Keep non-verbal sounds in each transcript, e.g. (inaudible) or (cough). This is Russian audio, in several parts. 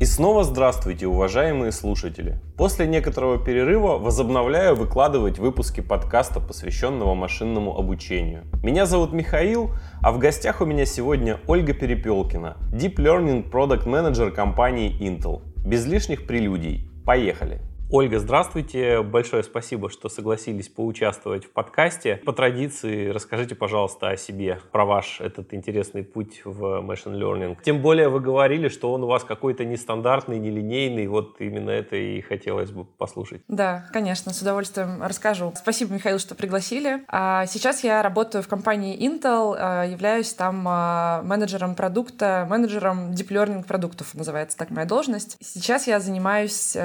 И снова здравствуйте, уважаемые слушатели. После некоторого перерыва возобновляю выкладывать выпуски подкаста, посвященного машинному обучению. Меня зовут Михаил, а в гостях у меня сегодня Ольга Перепелкина, Deep Learning Product Manager компании Intel. Без лишних прелюдий. Поехали! Ольга, здравствуйте. Большое спасибо, что согласились поучаствовать в подкасте. По традиции расскажите, пожалуйста, о себе, про ваш этот интересный путь в Machine Learning. Тем более вы говорили, что он у вас какой-то нестандартный, нелинейный. Вот именно это и хотелось бы послушать. Да, конечно, с удовольствием расскажу. Спасибо, Михаил, что пригласили. А сейчас я работаю в компании Intel, а, являюсь там а, менеджером продукта, менеджером Deep Learning продуктов, называется так моя должность. Сейчас я занимаюсь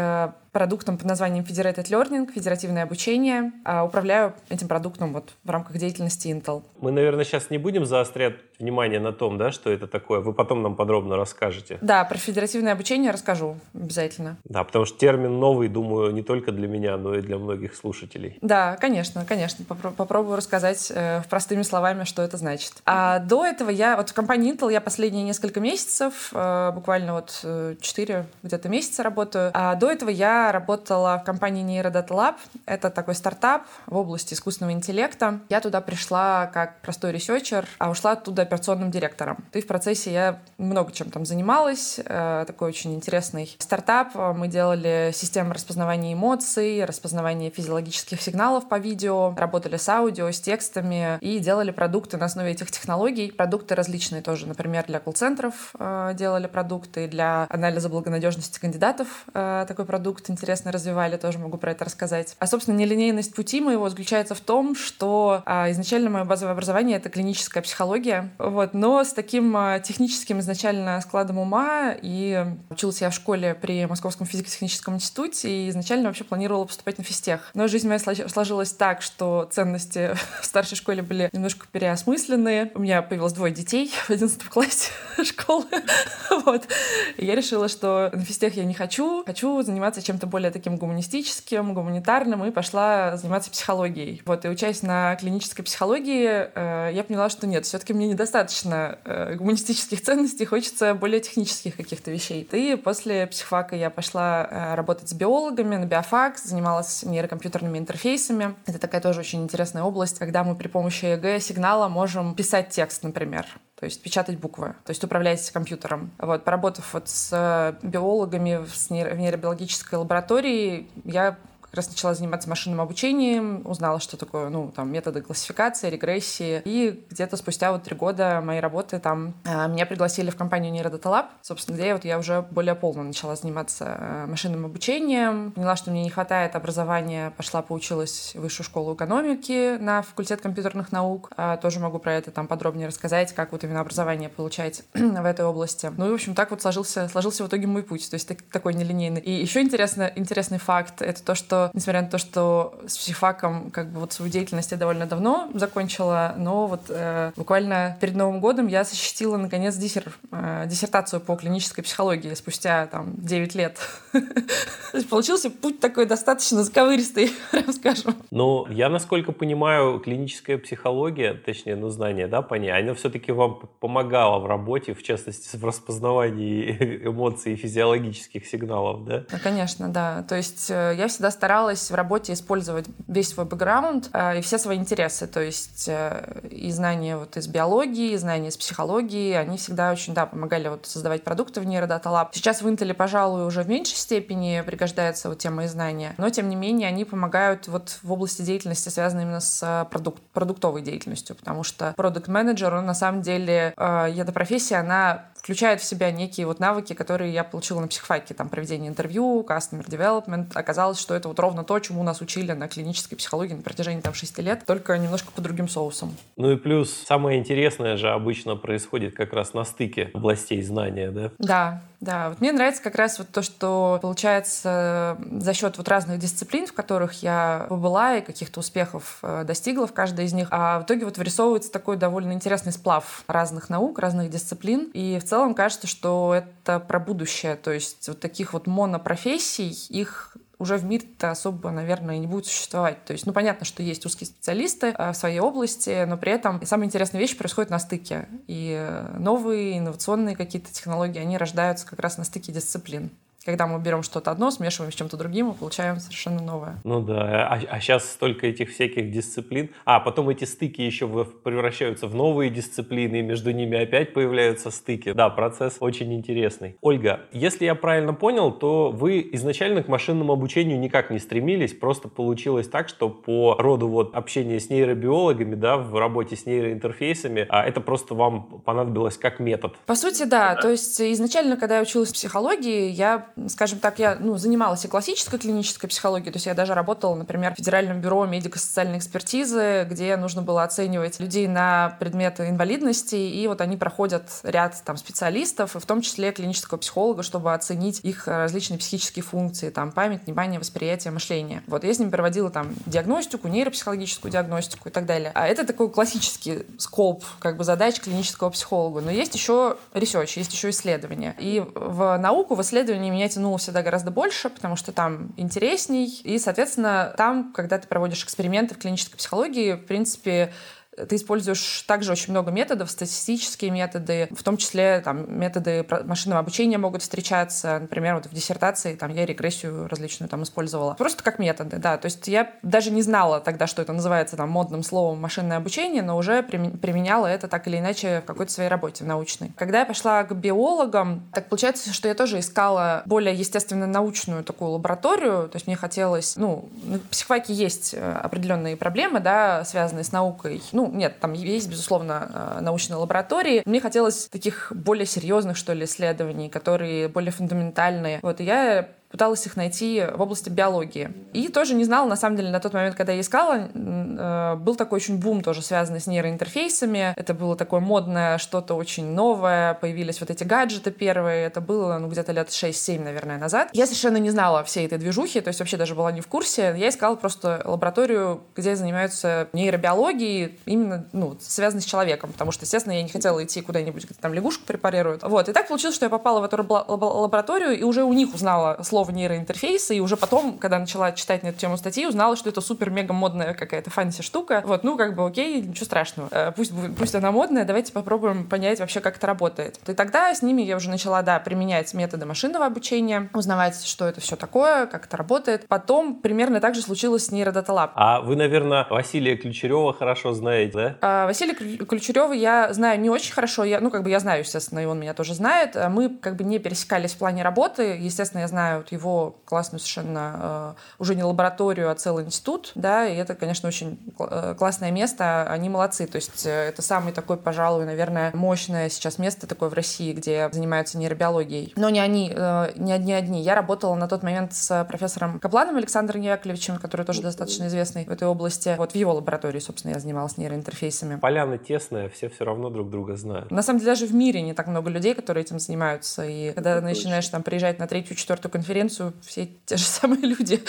продуктом под названием Federated Learning, федеративное обучение. А управляю этим продуктом вот в рамках деятельности Intel. Мы, наверное, сейчас не будем заострять внимание на том, да, что это такое. Вы потом нам подробно расскажете. Да, про федеративное обучение расскажу обязательно. Да, потому что термин новый, думаю, не только для меня, но и для многих слушателей. Да, конечно, конечно. Попробую рассказать э, простыми словами, что это значит. А до этого я, вот в компании Intel я последние несколько месяцев, э, буквально вот э, 4 где-то месяца работаю. А до этого я работала в компании Neurodata Lab. Это такой стартап в области искусственного интеллекта. Я туда пришла как простой researcher, а ушла оттуда операционным директором. И в процессе я много чем там занималась. Э, такой очень интересный стартап. Мы делали систему распознавания эмоций, распознавания физиологических сигналов по видео, работали с аудио, с текстами и делали продукты на основе этих технологий. Продукты различные тоже. Например, для колл-центров э, делали продукты, для анализа благонадежности кандидатов э, такой продукт интересно развивали, тоже могу про это рассказать. А, собственно, нелинейность пути моего заключается в том, что а, изначально мое базовое образование — это клиническая психология, вот, но с таким а, техническим изначально складом ума, и училась я в школе при Московском физико-техническом институте, и изначально вообще планировала поступать на физтех. Но жизнь моя сложилась так, что ценности (laughs) в старшей школе были немножко переосмыслены. У меня появилось двое детей в 11 классе (laughs) школы. (laughs) вот. И я решила, что на физтех я не хочу, хочу заниматься чем-то чем-то более таким гуманистическим, гуманитарным, и пошла заниматься психологией. Вот, и учась на клинической психологии, э, я поняла, что нет, все таки мне недостаточно э, гуманистических (laughs) ценностей, хочется более технических каких-то вещей. И после психфака я пошла э, работать с биологами на биофак, занималась нейрокомпьютерными интерфейсами. Это такая тоже очень интересная область, когда мы при помощи ЭГ-сигнала можем писать текст, например то есть печатать буквы, то есть управлять компьютером. Вот, поработав вот с биологами в нейробиологической лаборатории, я раз начала заниматься машинным обучением, узнала, что такое, ну, там, методы классификации, регрессии. И где-то спустя вот три года моей работы там э, меня пригласили в компанию Neurodata Lab, собственно, где вот я уже более полно начала заниматься э, машинным обучением. Поняла, что мне не хватает образования, пошла поучилась в высшую школу экономики на факультет компьютерных наук. Э, тоже могу про это там подробнее рассказать, как вот именно образование получать (clears throat) в этой области. Ну и, в общем, так вот сложился, сложился в итоге мой путь, то есть такой нелинейный. И еще интересно, интересный факт — это то, что несмотря на то, что с психфаком как бы вот свою деятельность я довольно давно закончила, но вот э, буквально перед Новым годом я защитила наконец диссер, э, диссертацию по клинической психологии спустя там 9 лет. (laughs) Получился путь такой достаточно заковыристый, (laughs) прям скажем. Ну, я, насколько понимаю, клиническая психология, точнее, ну, знание, да, по ней, она все-таки вам помогала в работе, в частности, в распознавании (laughs) эмоций и физиологических сигналов, да? Конечно, да. То есть э, я всегда старалась старалась в работе использовать весь свой бэкграунд э, и все свои интересы, то есть э, и знания вот из биологии, и знания из психологии, они всегда очень, да, помогали вот создавать продукты в Neurodata Lab. Сейчас в Intel, пожалуй, уже в меньшей степени пригождаются вот те мои знания, но тем не менее они помогают вот в области деятельности, связанной именно с продукт, продуктовой деятельностью, потому что продукт менеджер он на самом деле, э, эта профессия, она включает в себя некие вот навыки, которые я получила на психфаке, там, проведение интервью, customer development. Оказалось, что это вот ровно то, чему нас учили на клинической психологии на протяжении там шести лет, только немножко по другим соусам. Ну и плюс самое интересное же обычно происходит как раз на стыке областей знания, да? Да, да, вот мне нравится как раз вот то, что получается за счет вот разных дисциплин, в которых я побыла и каких-то успехов э, достигла в каждой из них, а в итоге вот вырисовывается такой довольно интересный сплав разных наук, разных дисциплин. И в целом кажется, что это про будущее. То есть вот таких вот монопрофессий, их уже в мире-то особо, наверное, не будет существовать. То есть, ну, понятно, что есть узкие специалисты э, в своей области, но при этом самые интересные вещи происходят на стыке. И новые инновационные какие-то технологии, они рождаются как раз на стыке дисциплин когда мы берем что-то одно, смешиваем с чем-то другим, мы получаем совершенно новое. Ну да, а, а сейчас столько этих всяких дисциплин. А потом эти стыки еще превращаются в новые дисциплины, и между ними опять появляются стыки. Да, процесс очень интересный. Ольга, если я правильно понял, то вы изначально к машинному обучению никак не стремились, просто получилось так, что по роду вот общения с нейробиологами, да, в работе с нейроинтерфейсами, а это просто вам понадобилось как метод. По сути, да. да. То есть изначально, когда я училась в психологии, я скажем так, я ну, занималась и классической клинической психологией, то есть я даже работала, например, в Федеральном бюро медико-социальной экспертизы, где нужно было оценивать людей на предметы инвалидности, и вот они проходят ряд там специалистов, в том числе клинического психолога, чтобы оценить их различные психические функции, там память, внимание, восприятие, мышление. Вот я с ними проводила там диагностику, нейропсихологическую диагностику и так далее. А это такой классический скоп как бы задач клинического психолога. Но есть еще research, есть еще исследования. И в науку, в исследовании меня меня тянуло всегда гораздо больше, потому что там интересней. И, соответственно, там, когда ты проводишь эксперименты в клинической психологии, в принципе, ты используешь также очень много методов, статистические методы, в том числе там, методы машинного обучения могут встречаться. Например, вот в диссертации там, я регрессию различную там использовала. Просто как методы, да. То есть я даже не знала тогда, что это называется там, модным словом машинное обучение, но уже применяла это так или иначе в какой-то своей работе научной. Когда я пошла к биологам, так получается, что я тоже искала более естественно-научную такую лабораторию. То есть мне хотелось... Ну, в психфаке есть э, определенные проблемы, да, связанные с наукой. Ну, ну, нет, там есть, безусловно, э, научные лаборатории. Мне хотелось таких более серьезных, что ли, исследований, которые более фундаментальные. Вот, и я пыталась их найти в области биологии. И тоже не знала, на самом деле, на тот момент, когда я искала, э, был такой очень бум тоже связанный с нейроинтерфейсами. Это было такое модное, что-то очень новое. Появились вот эти гаджеты первые. Это было, ну, где-то лет 6-7, наверное, назад. Я совершенно не знала всей этой движухи, то есть вообще даже была не в курсе. Я искала просто лабораторию, где занимаются нейробиологией, именно, ну, связанной с человеком, потому что, естественно, я не хотела идти куда-нибудь, где там лягушку препарируют. Вот. И так получилось, что я попала в эту лабораторию и уже у них узнала слово в нейроинтерфейсы, и уже потом, когда начала читать на эту тему статьи, узнала, что это супер-мега модная какая-то фанси штука. Вот, ну, как бы, окей, ничего страшного. Э, пусть, пусть она модная, давайте попробуем понять вообще, как это работает. И тогда с ними я уже начала, да, применять методы машинного обучения, узнавать, что это все такое, как это работает. Потом примерно так же случилось с Нейродата Lab. А вы, наверное, Василия Ключерева хорошо знаете, да? А, Василия Ключерева я знаю не очень хорошо. Я, ну, как бы я знаю, естественно, и он меня тоже знает. Мы как бы не пересекались в плане работы. Естественно, я знаю его классную совершенно, э, уже не лабораторию, а целый институт, да, и это, конечно, очень э, классное место, они молодцы, то есть э, это самый такой, пожалуй, наверное, мощное сейчас место такое в России, где занимаются нейробиологией. Но не они, не одни одни. Я работала на тот момент с профессором Капланом Александром Яковлевичем, который тоже достаточно известный в этой области. Вот в его лаборатории, собственно, я занималась нейроинтерфейсами. Поляна тесная, все все равно друг друга знают. На самом деле даже в мире не так много людей, которые этим занимаются. И когда это начинаешь там приезжать на третью, четвертую конференцию, все те же (laughs) самые люди.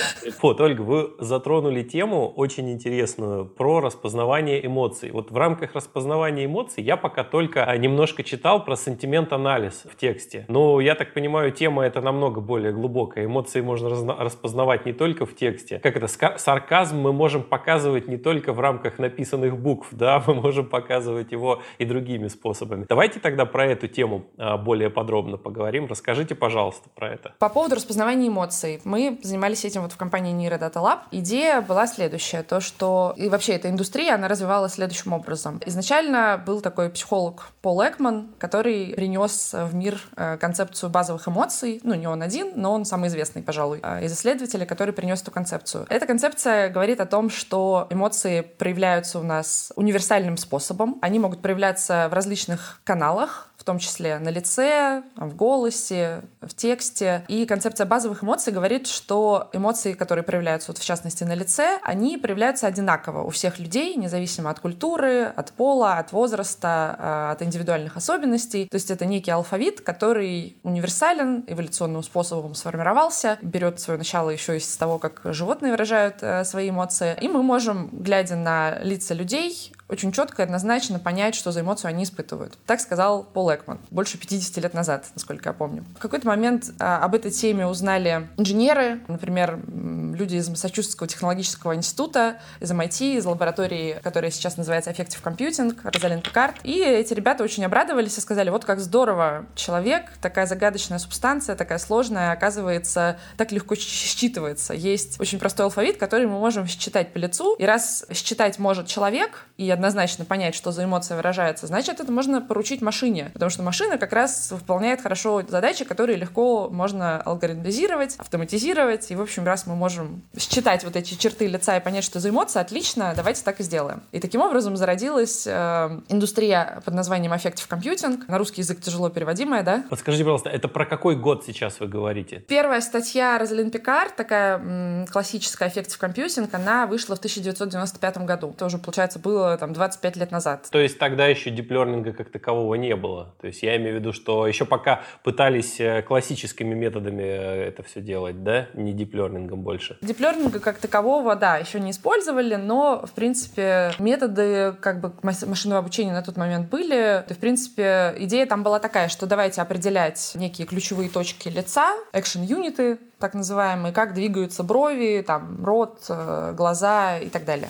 Вот, Ольга, вы затронули тему очень интересную про распознавание эмоций. Вот в рамках распознавания эмоций я пока только а, немножко читал про сентимент-анализ в тексте. Но я так понимаю, тема это намного более глубокая. Эмоции можно распознавать не только в тексте. Как это, сарказм мы можем показывать не только в рамках написанных букв, да, (laughs) мы можем показывать его и другими способами. Давайте тогда про эту тему а, более подробно поговорим. Расскажите, пожалуйста, про это. По поводу распознавания эмоций эмоций. Мы занимались этим вот в компании Niro Data Lab. Идея была следующая, то что и вообще эта индустрия, она развивалась следующим образом. Изначально был такой психолог Пол Экман, который принес в мир э, концепцию базовых эмоций. Ну, не он один, но он самый известный, пожалуй, э, из исследователей, который принес эту концепцию. Эта концепция говорит о том, что эмоции проявляются у нас универсальным способом. Они могут проявляться в различных каналах, том числе на лице, в голосе, в тексте. И концепция базовых эмоций говорит, что эмоции, которые проявляются, вот в частности, на лице, они проявляются одинаково у всех людей, независимо от культуры, от пола, от возраста, э, от индивидуальных особенностей. То есть это некий алфавит, который универсален, эволюционным способом сформировался, берет свое начало еще из того, как животные выражают э, свои эмоции. И мы можем, глядя на лица людей, очень четко и однозначно понять, что за эмоцию они испытывают. Так сказал Пол Экман больше 50 лет назад, насколько я помню. В какой-то момент а, об этой теме узнали инженеры, например, люди из Массачусетского технологического института, из MIT, из лаборатории, которая сейчас называется Affective Computing, Розалин Пикард. И эти ребята очень обрадовались и сказали, вот как здорово человек, такая загадочная субстанция, такая сложная, оказывается, так легко считывается. Есть очень простой алфавит, который мы можем считать по лицу. И раз считать может человек и однозначно понять, что за эмоция выражается, значит, это можно поручить машине. Потому что машина как раз выполняет хорошо задачи, которые легко можно алгоритмизировать, автоматизировать. И, в общем, раз мы можем считать вот эти черты лица и понять, что за эмоция, отлично, давайте так и сделаем. И таким образом зародилась э, индустрия под названием Affective Computing. На русский язык тяжело переводимая, да? Подскажите, пожалуйста, это про какой год сейчас вы говорите? Первая статья Розалин Пикар, такая м, классическая Affective Computing, она вышла в 1995 году. Это уже, получается, было там 25 лет назад. То есть тогда еще диплернинга как такового не было? То есть я имею в виду, что еще пока пытались э, классическими методами э, это все делать, да? Не диплернингом больше? Диплернинга как такового, да, еще не использовали, но, в принципе, методы как бы машинного обучения на тот момент были. И, в принципе, идея там была такая, что давайте определять некие ключевые точки лица, экшен-юниты, так называемые, как двигаются брови, там, рот, э, глаза и так далее.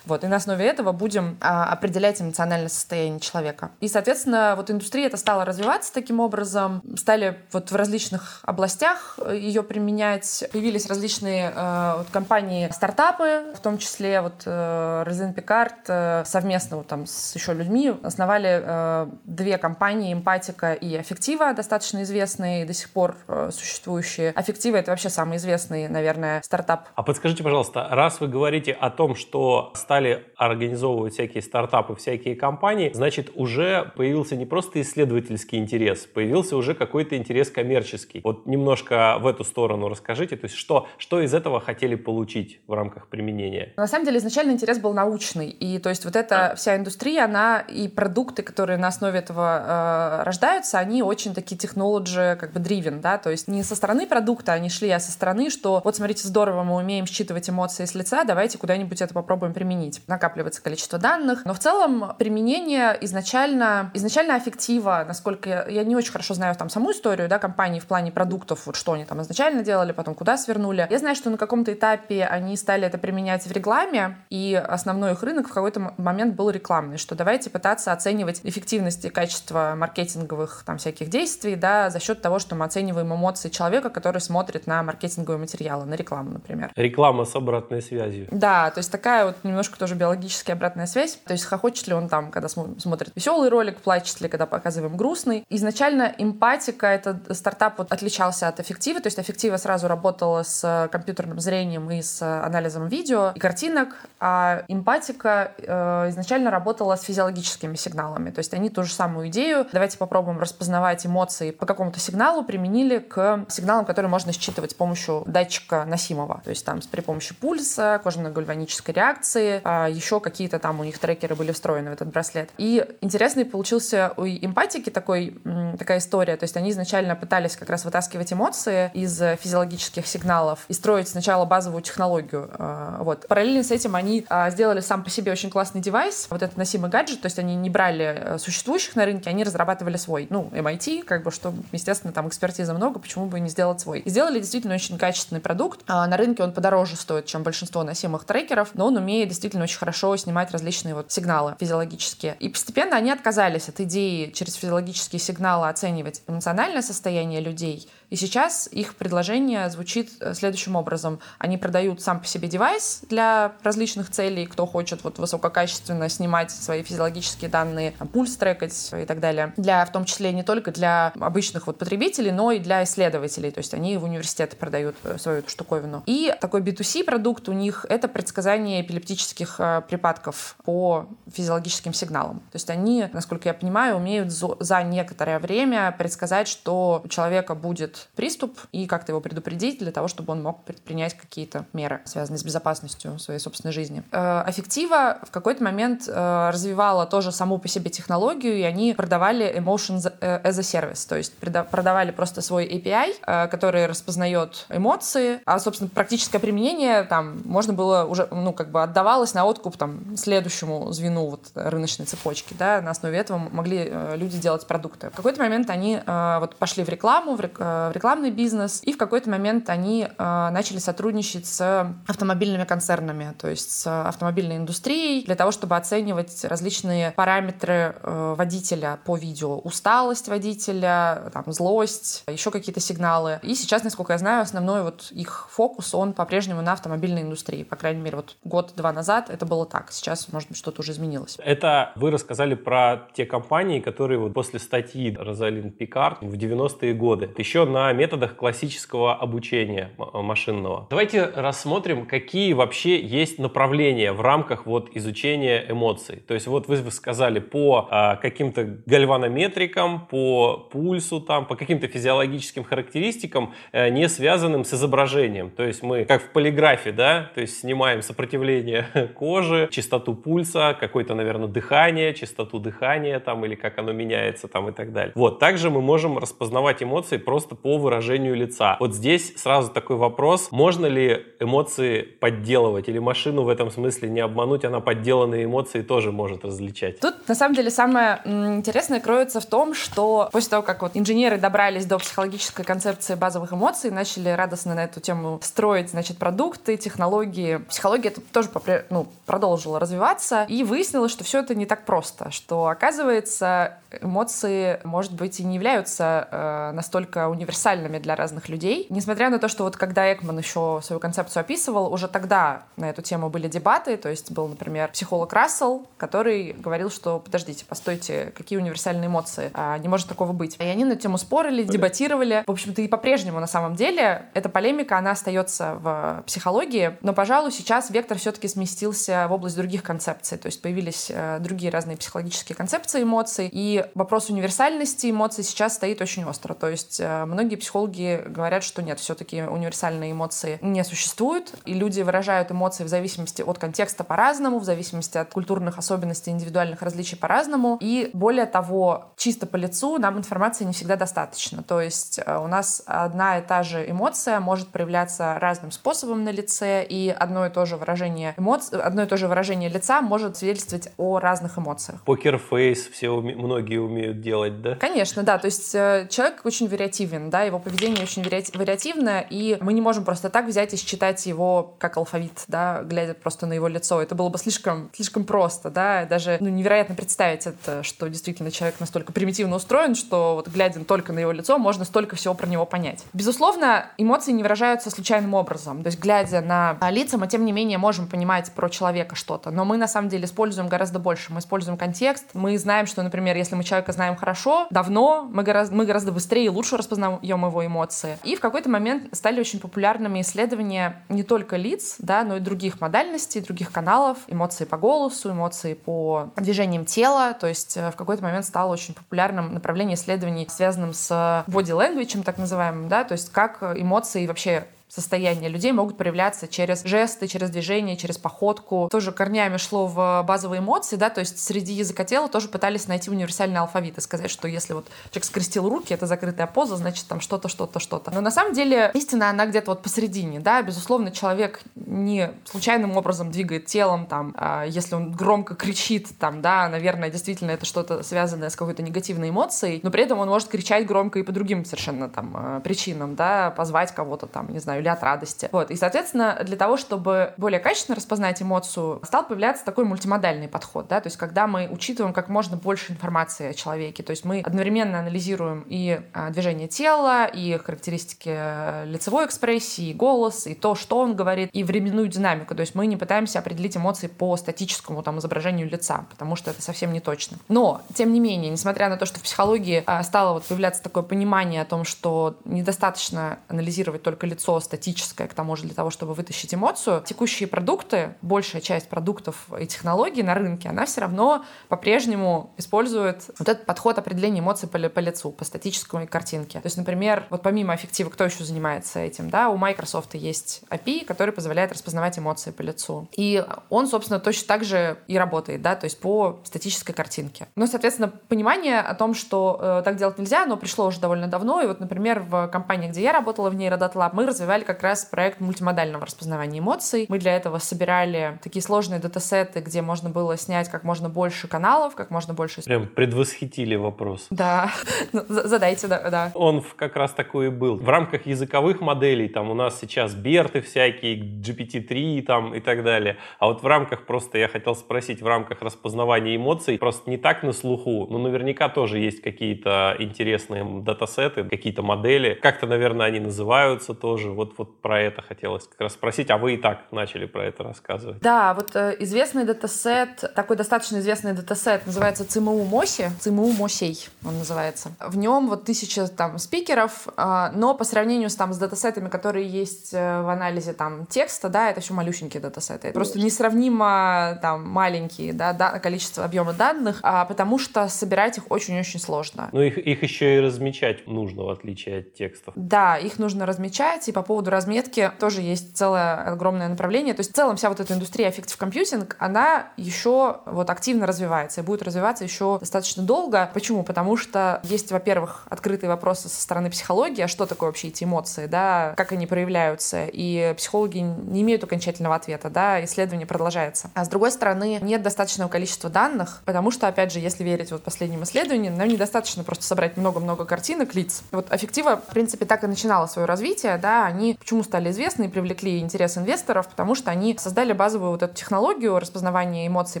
Вот, и на основе этого будем а, определять эмоциональное состояние человека. И, соответственно, вот индустрия это стала развиваться таким образом. Стали вот в различных областях э, ее применять. Появились различные э, вот, компании, стартапы, в том числе вот э, Резин Пикард э, совместно вот, там, с еще людьми основали э, две компании, Эмпатика и Аффектива, достаточно известные, до сих пор э, существующие. Аффектива — это вообще самый известный, наверное, стартап. А подскажите, пожалуйста, раз вы говорите о том, что стали стали организовывать всякие стартапы, всякие компании, значит, уже появился не просто исследовательский интерес, появился уже какой-то интерес коммерческий. Вот немножко в эту сторону расскажите, то есть что, что из этого хотели получить в рамках применения? На самом деле изначально интерес был научный, и то есть вот эта вся индустрия, она и продукты, которые на основе этого э, рождаются, они очень такие технологии как бы driven, да, то есть не со стороны продукта они шли, а со стороны, что вот смотрите, здорово, мы умеем считывать эмоции с лица, давайте куда-нибудь это попробуем применить применить. Накапливается количество данных. Но в целом применение изначально, изначально аффектива, насколько я, я не очень хорошо знаю там саму историю да, компании в плане продуктов, вот что они там изначально делали, потом куда свернули. Я знаю, что на каком-то этапе они стали это применять в рекламе, и основной их рынок в какой-то момент был рекламный, что давайте пытаться оценивать эффективность и качество маркетинговых там всяких действий, да, за счет того, что мы оцениваем эмоции человека, который смотрит на маркетинговые материалы, на рекламу, например. Реклама с обратной связью. Да, то есть такая вот немножко тоже биологически обратная связь. То есть хохочет ли он там, когда смотрит веселый ролик, плачет ли, когда показываем грустный. Изначально эмпатика, этот стартап вот отличался от эффектива. То есть эффектива сразу работала с компьютерным зрением и с анализом видео и картинок, а эмпатика э, изначально работала с физиологическими сигналами. То есть они ту же самую идею, давайте попробуем распознавать эмоции по какому-то сигналу, применили к сигналам, которые можно считывать с помощью датчика носимого. То есть там при помощи пульса, кожно-гальванической реакции, а еще какие-то там у них трекеры были встроены в этот браслет. И интересный получился у эмпатики такой, такая история. То есть они изначально пытались как раз вытаскивать эмоции из физиологических сигналов и строить сначала базовую технологию. А, вот. Параллельно с этим они а, сделали сам по себе очень классный девайс, вот этот носимый гаджет, то есть они не брали э, существующих на рынке, они разрабатывали свой. Ну, MIT, как бы, что, естественно, там экспертизы много, почему бы не сделать свой. И сделали действительно очень качественный продукт. На рынке он подороже стоит, чем большинство носимых трекеров, но он умеет действительно очень хорошо снимать различные вот сигналы физиологические. И постепенно они отказались от идеи через физиологические сигналы оценивать эмоциональное состояние людей и сейчас их предложение звучит э, следующим образом. Они продают сам по себе девайс для различных целей, кто хочет вот высококачественно снимать свои физиологические данные, пульс трекать и так далее. Для, в том числе не только для обычных вот потребителей, но и для исследователей. То есть они в университеты продают э, свою эту штуковину. И такой B2C продукт у них — это предсказание эпилептических э, припадков по физиологическим сигналам. То есть они, насколько я понимаю, умеют за некоторое время предсказать, что у человека будет приступ и как-то его предупредить для того, чтобы он мог предпринять какие-то меры, связанные с безопасностью своей собственной жизни. Аффектива в какой-то момент э, развивала тоже саму по себе технологию, и они продавали Emotions э, as a Service, то есть продавали просто свой API, э, который распознает эмоции, а, собственно, практическое применение там можно было уже, ну, как бы отдавалось на откуп там, следующему звену вот, рыночной цепочки. Да? На основе этого могли э, люди делать продукты. В какой-то момент они э, вот, пошли в рекламу, в, э, в рекламный бизнес, и в какой-то момент они э, начали сотрудничать с автомобильными концернами, то есть с автомобильной индустрией, для того, чтобы оценивать различные параметры э, водителя по видео. Усталость водителя, там, злость, еще какие-то сигналы. И сейчас, насколько я знаю, основной вот их фокус, он по-прежнему на автомобильной индустрии. По крайней мере, вот год-два назад это было так. Сейчас, может быть, что-то уже изменилось. Это вы рассказали про те компании, которые вот после статьи Розалин Пикард в 90-е годы еще на методах классического обучения машинного. Давайте рассмотрим, какие вообще есть направления в рамках вот изучения эмоций. То есть вот вы сказали по а, каким-то гальванометрикам, по пульсу, там, по каким-то физиологическим характеристикам, а, не связанным с изображением. То есть мы, как в полиграфе, да, то есть снимаем сопротивление (laughs) кожи, частоту пульса, какое-то, наверное, дыхание, частоту дыхания там или как оно меняется там и так далее. Вот, также мы можем распознавать эмоции просто по выражению лица. Вот здесь сразу такой вопрос, можно ли эмоции подделывать или машину в этом смысле не обмануть, она подделанные эмоции тоже может различать? Тут, на самом деле, самое интересное кроется в том, что после того, как вот инженеры добрались до психологической концепции базовых эмоций, начали радостно на эту тему строить, значит, продукты, технологии, психология это тоже ну, продолжила развиваться, и выяснилось, что все это не так просто, что, оказывается, эмоции, может быть, и не являются э, настолько универсальными для разных людей. Несмотря на то, что вот когда Экман еще свою концепцию описывал, уже тогда на эту тему были дебаты, то есть был, например, психолог Рассел, который говорил, что подождите, постойте, какие универсальные эмоции, а, не может такого быть. И они на эту тему спорили, дебатировали. В общем-то, и по-прежнему, на самом деле, эта полемика, она остается в психологии, но, пожалуй, сейчас вектор все-таки сместился в область других концепций, то есть появились э, другие разные психологические концепции эмоций, и вопрос универсальности эмоций сейчас стоит очень остро. То есть э, многие психологи говорят, что нет, все-таки универсальные эмоции не существуют, и люди выражают эмоции в зависимости от контекста по-разному, в зависимости от культурных особенностей, индивидуальных различий по-разному. И более того, чисто по лицу нам информации не всегда достаточно. То есть э, у нас одна и та же эмоция может проявляться разным способом на лице, и одно и то же выражение эмоций, одно и то же выражение лица может свидетельствовать о разных эмоциях. Покерфейс все многие умеют делать, да? Конечно, да. То есть э, человек очень вариативен, да, его поведение очень вариативно, и мы не можем просто так взять и считать его как алфавит, да, глядя просто на его лицо. Это было бы слишком, слишком просто, да, даже ну, невероятно представить это, что действительно человек настолько примитивно устроен, что вот глядя только на его лицо, можно столько всего про него понять. Безусловно, эмоции не выражаются случайным образом. То есть, глядя на лица, мы, тем не менее, можем понимать про человека что-то. Но мы, на самом деле, используем гораздо больше. Мы используем контекст. Мы знаем, что, например, если мы человека знаем хорошо, давно, мы гораздо, мы гораздо быстрее и лучше распознаем его эмоции. И в какой-то момент стали очень популярными исследования не только лиц, да, но и других модальностей, других каналов, эмоции по голосу, эмоции по движениям тела. То есть э, в какой-то момент стало очень популярным направление исследований, связанным с body language, так называемым, да, то есть как эмоции вообще состояния людей могут проявляться через жесты, через движение, через походку. Тоже корнями шло в базовые эмоции, да, то есть среди языка тела тоже пытались найти универсальный алфавит и сказать, что если вот человек скрестил руки, это закрытая поза, значит там что-то, что-то, что-то. Но на самом деле истина, она где-то вот посередине, да, безусловно, человек не случайным образом двигает телом, там, а если он громко кричит, там, да, наверное, действительно это что-то связанное с какой-то негативной эмоцией, но при этом он может кричать громко и по другим совершенно там а, причинам, да, позвать кого-то там, не знаю, знаю, или от радости. Вот. И, соответственно, для того, чтобы более качественно распознать эмоцию, стал появляться такой мультимодальный подход, да, то есть когда мы учитываем как можно больше информации о человеке, то есть мы одновременно анализируем и а, движение тела, и характеристики э, лицевой экспрессии, и голос, и то, что он говорит, и временную динамику, то есть мы не пытаемся определить эмоции по статическому там изображению лица, потому что это совсем не точно. Но, тем не менее, несмотря на то, что в психологии а, стало вот появляться такое понимание о том, что недостаточно анализировать только лицо, статическое к тому же для того, чтобы вытащить эмоцию. Текущие продукты, большая часть продуктов и технологий на рынке, она все равно по-прежнему использует вот этот подход определения эмоций по, по лицу, по статической картинке. То есть, например, вот помимо аффектива, кто еще занимается этим, да, у Microsoft есть API, который позволяет распознавать эмоции по лицу. И он, собственно, точно так же и работает, да, то есть по статической картинке. Но, соответственно, понимание о том, что э, так делать нельзя, оно пришло уже довольно давно. И вот, например, в компании, где я работала, в ней Neirodata Lab, мы развивали создавали как раз проект мультимодального распознавания эмоций. Мы для этого собирали такие сложные датасеты, где можно было снять как можно больше каналов, как можно больше... Прям предвосхитили вопрос. Да, (laughs) ну, задайте, да, да. Он как раз такой и был. В рамках языковых моделей, там у нас сейчас Берты всякие, GPT-3 там и так далее. А вот в рамках просто, я хотел спросить, в рамках распознавания эмоций, просто не так на слуху, но наверняка тоже есть какие-то интересные датасеты, какие-то модели. Как-то, наверное, они называются тоже. Вот, вот про это хотелось как раз спросить, а вы и так начали про это рассказывать. Да, вот э, известный датасет, такой достаточно известный датасет, называется CMU-MOSI, CMU-MOSEI он называется. В нем вот тысяча там спикеров, э, но по сравнению с, там, с датасетами, которые есть э, в анализе там текста, да, это все малюсенькие датасеты. Это просто несравнимо там маленькие, да, да, количество объема данных, а, потому что собирать их очень-очень сложно. Ну, их, их еще и размечать нужно, в отличие от текстов. Да, их нужно размечать, и по поводу разметки тоже есть целое огромное направление. То есть в целом вся вот эта индустрия Affective Computing, она еще вот активно развивается и будет развиваться еще достаточно долго. Почему? Потому что есть, во-первых, открытые вопросы со стороны психологии, а что такое вообще эти эмоции, да, как они проявляются, и психологи не имеют окончательного ответа, да, исследование продолжается. А с другой стороны, нет достаточного количества данных, потому что, опять же, если верить вот последним исследованиям, нам недостаточно просто собрать много-много картинок, лиц. Вот Affectiva, в принципе, так и начинала свое развитие, да, они почему стали известны и привлекли интерес инвесторов, потому что они создали базовую вот эту технологию распознавания эмоций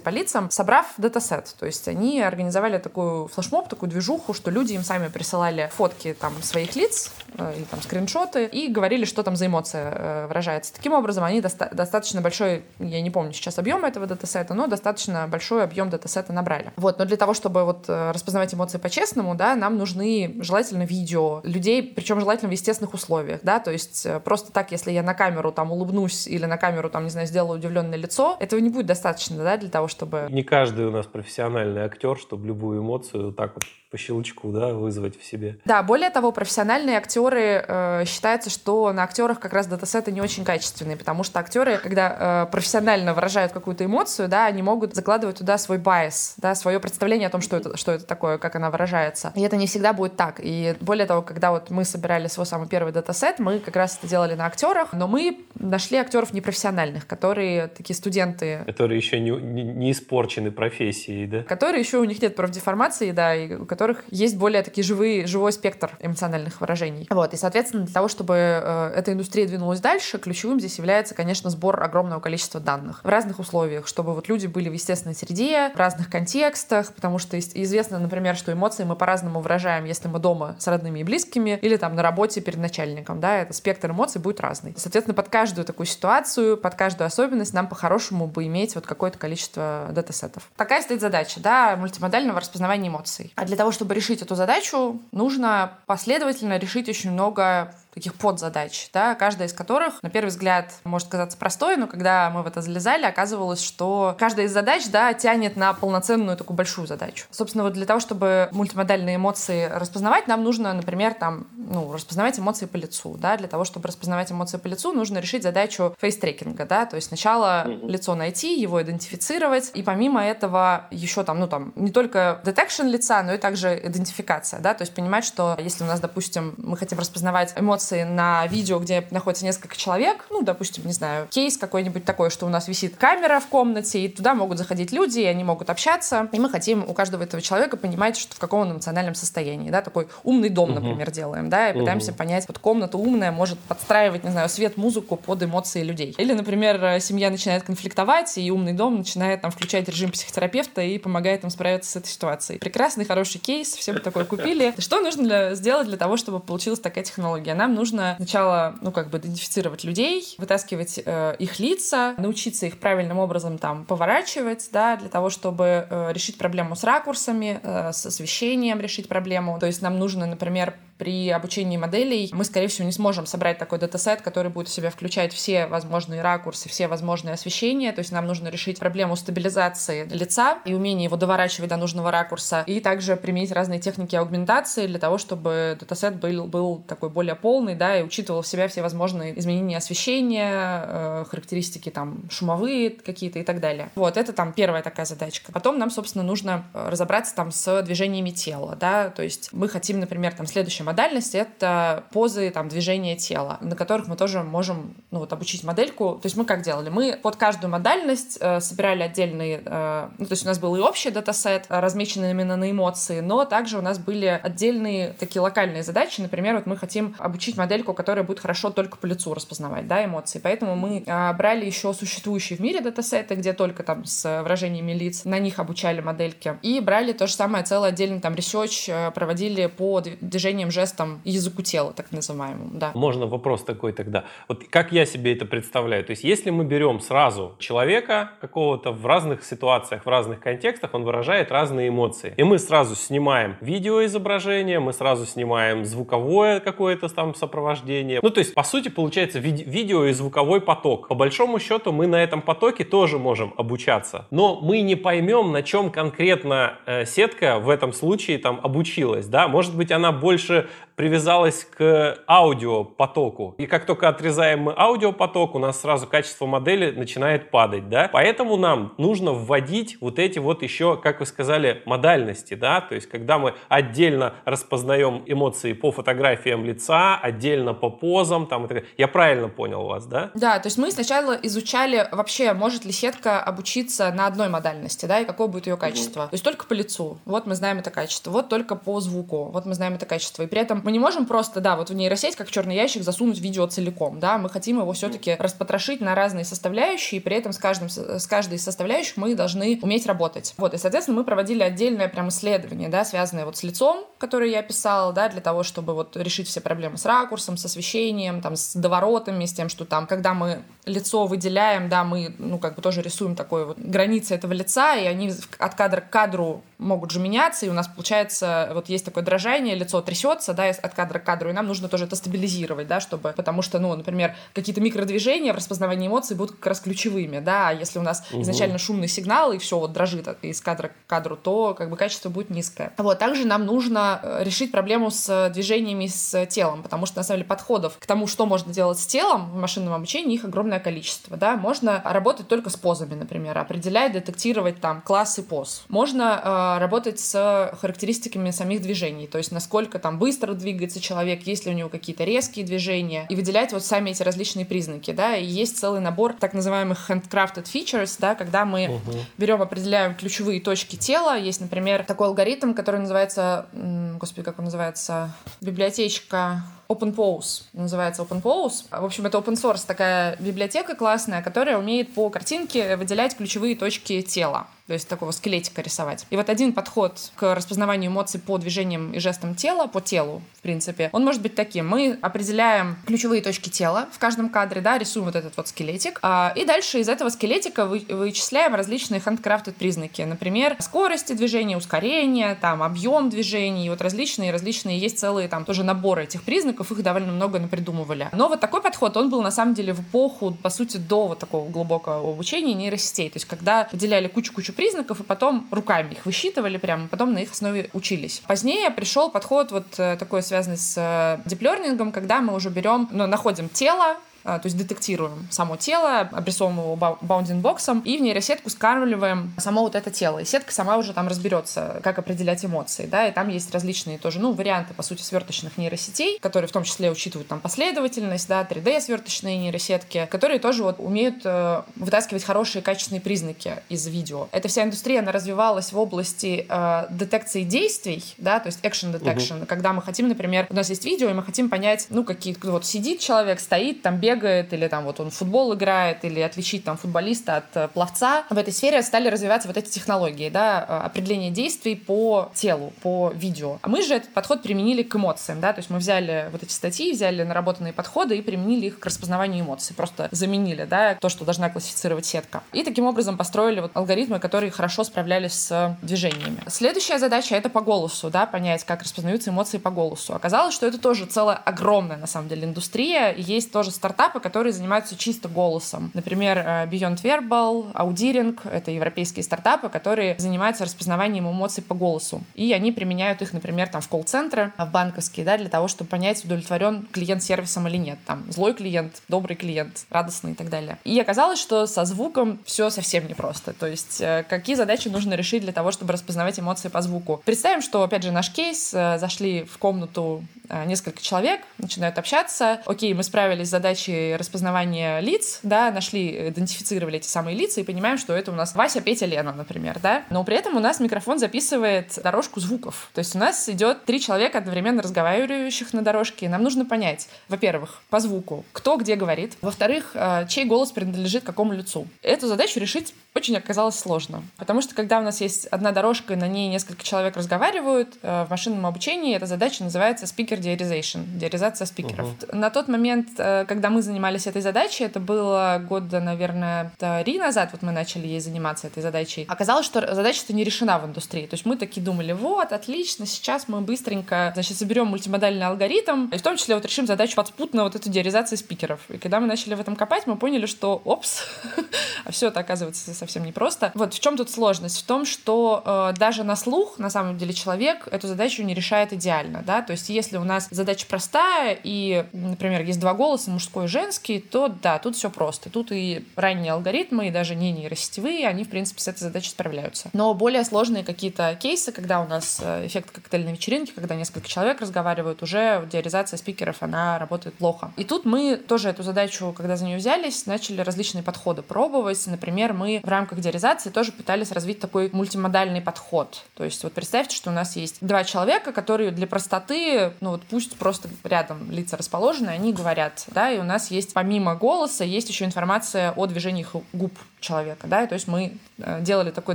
по лицам, собрав датасет. То есть они организовали такую флешмоб, такую движуху, что люди им сами присылали фотки там своих лиц э, или там скриншоты и говорили, что там за эмоция э, выражается. Таким образом, они доста- достаточно большой, я не помню сейчас объем этого датасета, но достаточно большой объем датасета набрали. Вот, но для того, чтобы вот э, распознавать эмоции по-честному, да, нам нужны желательно видео людей, причем желательно в естественных условиях, да, то есть э, просто так, если я на камеру там улыбнусь или на камеру там, не знаю, сделаю удивленное лицо, этого не будет достаточно, да, для того, чтобы... Не каждый у нас профессиональный актер, чтобы любую эмоцию так вот по щелчку, да, вызвать в себе. Да, более того, профессиональные актеры э, считается, что на актерах как раз датасеты не очень качественные, потому что актеры, когда э, профессионально выражают какую-то эмоцию, да, они могут закладывать туда свой bias, да, свое представление о том, что это, что это такое, как она выражается. И это не всегда будет так. И более того, когда вот мы собирали свой самый первый датасет, мы как раз это делали на актерах, но мы нашли актеров непрофессиональных, которые такие студенты. Которые еще не, не, не испорчены профессией, да? Которые еще у них нет профдеформации, да, и которых есть более такие живые, живой спектр эмоциональных выражений. Вот, и, соответственно, для того, чтобы э, эта индустрия двинулась дальше, ключевым здесь является, конечно, сбор огромного количества данных в разных условиях, чтобы вот люди были в естественной среде, в разных контекстах, потому что известно, например, что эмоции мы по-разному выражаем, если мы дома с родными и близкими или там на работе перед начальником, да, это спектр эмоций будет разный. Соответственно, под каждую такую ситуацию, под каждую особенность нам по-хорошему бы иметь вот какое-то количество датасетов. Такая стоит задача, да, мультимодального распознавания эмоций. А для того, чтобы решить эту задачу, нужно последовательно решить очень много таких подзадач, да, каждая из которых, на первый взгляд, может казаться простой, но когда мы в это залезали, оказывалось, что каждая из задач, да, тянет на полноценную такую большую задачу. Собственно, вот для того, чтобы мультимодальные эмоции распознавать, нам нужно, например, там, ну, распознавать эмоции по лицу, да, для того, чтобы распознавать эмоции по лицу, нужно решить задачу face-tracking а, да, то есть сначала mm-hmm. лицо найти, его идентифицировать, и помимо этого еще там, ну, там, не только detection лица, но и также идентификация, да, то есть понимать, что если у нас, допустим, мы хотим распознавать эмоции трансляции на видео, где находится несколько человек, ну, допустим, не знаю, кейс какой-нибудь такой, что у нас висит камера в комнате, и туда могут заходить люди, и они могут общаться, и мы хотим у каждого этого человека понимать, что в каком он эмоциональном состоянии, да, такой умный дом, uh-huh. например, делаем, да, и uh-huh. пытаемся понять, вот комната умная может подстраивать, не знаю, свет, музыку под эмоции людей. Или, например, семья начинает конфликтовать, и умный дом начинает там включать режим психотерапевта и помогает им справиться с этой ситуацией. Прекрасный, хороший кейс, все бы такое купили. Что нужно для, сделать для того, чтобы получилась такая технология? Нам нужно сначала, ну, как бы идентифицировать людей, вытаскивать э, их лица, научиться их правильным образом там поворачивать, да, для того, чтобы э, решить проблему с ракурсами, э, с освещением решить проблему. То есть нам нужно, например, при обучении моделей мы, скорее всего, не сможем собрать такой датасет, который будет в себя включать все возможные ракурсы, все возможные освещения. То есть нам нужно решить проблему стабилизации лица и умение его доворачивать до нужного ракурса, и также применить разные техники аугментации для того, чтобы датасет был, был такой более полный, да, и учитывал в себя все возможные изменения освещения, э, характеристики там шумовые какие-то и так далее. Вот, это там первая такая задачка. Потом нам, собственно, нужно разобраться там с движениями тела, да, то есть мы хотим, например, там следующая модальность — это позы, там, движения тела, на которых мы тоже можем, ну, вот, обучить модельку. То есть мы как делали? Мы под каждую модальность э, собирали отдельные, э, ну, то есть у нас был и общий датасет, размеченный именно на эмоции, но также у нас были отдельные такие локальные задачи. Например, вот мы хотим обучить модельку, которая будет хорошо только по лицу распознавать, да, эмоции. Поэтому мы э, брали еще существующие в мире датасеты, где только там с выражениями лиц, на них обучали модельки. И брали то же самое, целый отдельный там research э, проводили по движениям, жестам языку тела, так называемому, да. Можно вопрос такой тогда. Вот как я себе это представляю? То есть если мы берем сразу человека какого-то в разных ситуациях, в разных контекстах, он выражает разные эмоции. И мы сразу снимаем видеоизображение, мы сразу снимаем звуковое какое-то там сопровождение. Ну, то есть, по сути, получается ви- видео и звуковой поток. По большому счету, мы на этом потоке тоже можем обучаться. Но мы не поймем, на чем конкретно э, сетка в этом случае там обучилась, да, может быть, она больше привязалась к аудиопотоку. И как только отрезаем мы аудиопоток, у нас сразу качество модели начинает падать, да. Поэтому нам нужно вводить вот эти вот еще, как вы сказали, модальности, да, то есть когда мы отдельно распознаем эмоции по фотографиям лица, отдельно по позам, там, так я правильно понял вас, да? Да, то есть мы сначала изучали вообще, может ли сетка обучиться на одной модальности, да, и какое будет ее качество. Mm-hmm. То есть только по лицу, вот мы знаем это качество, вот только по звуку, вот мы знаем это качество. И при этом мы не можем просто, да, вот в нейросеть, как черный ящик, засунуть видео целиком, да, мы хотим его все-таки распотрошить на разные составляющие, и при этом с, каждым, с каждой из составляющих мы должны уметь работать. Вот, и, соответственно, мы проводили отдельное прям исследование, да, связанное вот с лицом, которое я писала, да, для того, чтобы вот решить все проблемы с ракурсом, с освещением, там, с доворотами, с тем, что там, когда мы лицо выделяем, да, мы, ну, как бы тоже рисуем такой вот границы этого лица, и они от кадра к кадру могут же меняться, и у нас получается, вот есть такое дрожание, лицо трясется, да, от кадра к кадру, и нам нужно тоже это стабилизировать, да, чтобы, потому что, ну, например, какие-то микродвижения в распознавании эмоций будут как раз ключевыми, да, а если у нас угу. изначально шумный сигнал, и все вот дрожит из кадра к кадру, то как бы качество будет низкое. Вот, также нам нужно э, решить проблему с движениями с телом, потому что, на самом деле, подходов к тому, что можно делать с телом в машинном обучении, их огромное количество, да, можно работать только с позами, например, определять, детектировать там классы поз. Можно э, работать с характеристиками самих движений, то есть насколько там быстро двигается человек, есть ли у него какие-то резкие движения, и выделять вот сами эти различные признаки, да, и есть целый набор так называемых handcrafted features, да, когда мы uh-huh. берем, определяем ключевые точки тела, есть, например, такой алгоритм, который называется, господи, как он называется, библиотечка OpenPose, называется OpenPose. В общем, это open source такая библиотека классная, которая умеет по картинке выделять ключевые точки тела то есть такого скелетика рисовать. И вот один подход к распознаванию эмоций по движениям и жестам тела, по телу, в принципе, он может быть таким. Мы определяем ключевые точки тела в каждом кадре, да, рисуем вот этот вот скелетик, а, и дальше из этого скелетика вы, вычисляем различные handcrafted признаки, например, скорости движения, ускорения, там, объем движений, вот различные, различные, есть целые там тоже наборы этих признаков, их довольно много напридумывали. Но вот такой подход, он был на самом деле в эпоху, по сути, до вот такого глубокого обучения нейросетей, то есть когда выделяли кучу-кучу признаков, и потом руками их высчитывали прямо, потом на их основе учились. Позднее пришел подход вот э, такой связанный с диплернингом, когда мы уже берем, ну, находим тело, то есть детектируем само тело, обрисовываем его баундинг-боксом и в нейросетку скармливаем само вот это тело. И сетка сама уже там разберется, как определять эмоции, да, и там есть различные тоже, ну, варианты, по сути, сверточных нейросетей, которые в том числе учитывают там последовательность, да, 3D-сверточные нейросетки, которые тоже вот умеют э, вытаскивать хорошие качественные признаки из видео. Эта вся индустрия, она развивалась в области э, детекции действий, да, то есть action detection, угу. когда мы хотим, например, у нас есть видео, и мы хотим понять, ну, какие, вот сидит человек, стоит, там бегает, бегает, или там вот он в футбол играет, или отличить там футболиста от э, пловца. В этой сфере стали развиваться вот эти технологии, да, э, определение действий по телу, по видео. А мы же этот подход применили к эмоциям, да, то есть мы взяли вот эти статьи, взяли наработанные подходы и применили их к распознаванию эмоций, просто заменили, да, то, что должна классифицировать сетка. И таким образом построили вот алгоритмы, которые хорошо справлялись с движениями. Следующая задача — это по голосу, да, понять, как распознаются эмоции по голосу. Оказалось, что это тоже целая огромная, на самом деле, индустрия. Есть тоже старт стартапы, которые занимаются чисто голосом. Например, э, Beyond Verbal, Audiring — это европейские стартапы, которые занимаются распознаванием эмоций по голосу. И они применяют их, например, там, в колл-центры, в банковские, да, для того, чтобы понять, удовлетворен клиент сервисом или нет. Там, злой клиент, добрый клиент, радостный и так далее. И оказалось, что со звуком все совсем непросто. То есть э, какие задачи нужно решить для того, чтобы распознавать эмоции по звуку. Представим, что, опять же, наш кейс, э, зашли в комнату несколько человек, начинают общаться. Окей, мы справились с задачей распознавания лиц, да, нашли, идентифицировали эти самые лица и понимаем, что это у нас Вася, Петя, Лена, например, да. Но при этом у нас микрофон записывает дорожку звуков. То есть у нас идет три человека одновременно разговаривающих на дорожке. Нам нужно понять, во-первых, по звуку, кто где говорит. Во-вторых, чей голос принадлежит какому лицу. Эту задачу решить очень оказалось сложно. Потому что когда у нас есть одна дорожка, и на ней несколько человек разговаривают, э, в машинном обучении эта задача называется speaker dearization, диаризация спикеров. Uh-huh. На тот момент, э, когда мы занимались этой задачей, это было года, наверное, три назад, вот мы начали ей заниматься, этой задачей, оказалось, что задача-то не решена в индустрии. То есть мы такие думали, вот, отлично, сейчас мы быстренько, значит, соберем мультимодальный алгоритм, и в том числе вот решим задачу подспутно вот эту диаризацию спикеров. И когда мы начали в этом копать, мы поняли, что, опс, (laughs) а все это оказывается совсем непросто. Вот в чем тут сложность? В том, что э, даже на слух, на самом деле, человек эту задачу не решает идеально, да, то есть если у нас задача простая и, например, есть два голоса, мужской женский, то да, тут все просто. Тут и ранние алгоритмы, и даже не нейросетевые, они, в принципе, с этой задачей справляются. Но более сложные какие-то кейсы, когда у нас э, эффект коктейльной вечеринки, когда несколько человек разговаривают, уже диаризация спикеров, она работает плохо. И тут мы тоже эту задачу, когда за нее взялись, начали различные подходы пробовать. Например, мы в рамках диаризации тоже пытались развить такой мультимодальный подход. То есть вот представьте, что у нас есть два человека, которые для простоты, ну вот пусть просто рядом лица расположены, они говорят, да, и у нас есть помимо голоса есть еще информация о движениях губ человека, да, и то есть мы э, делали такой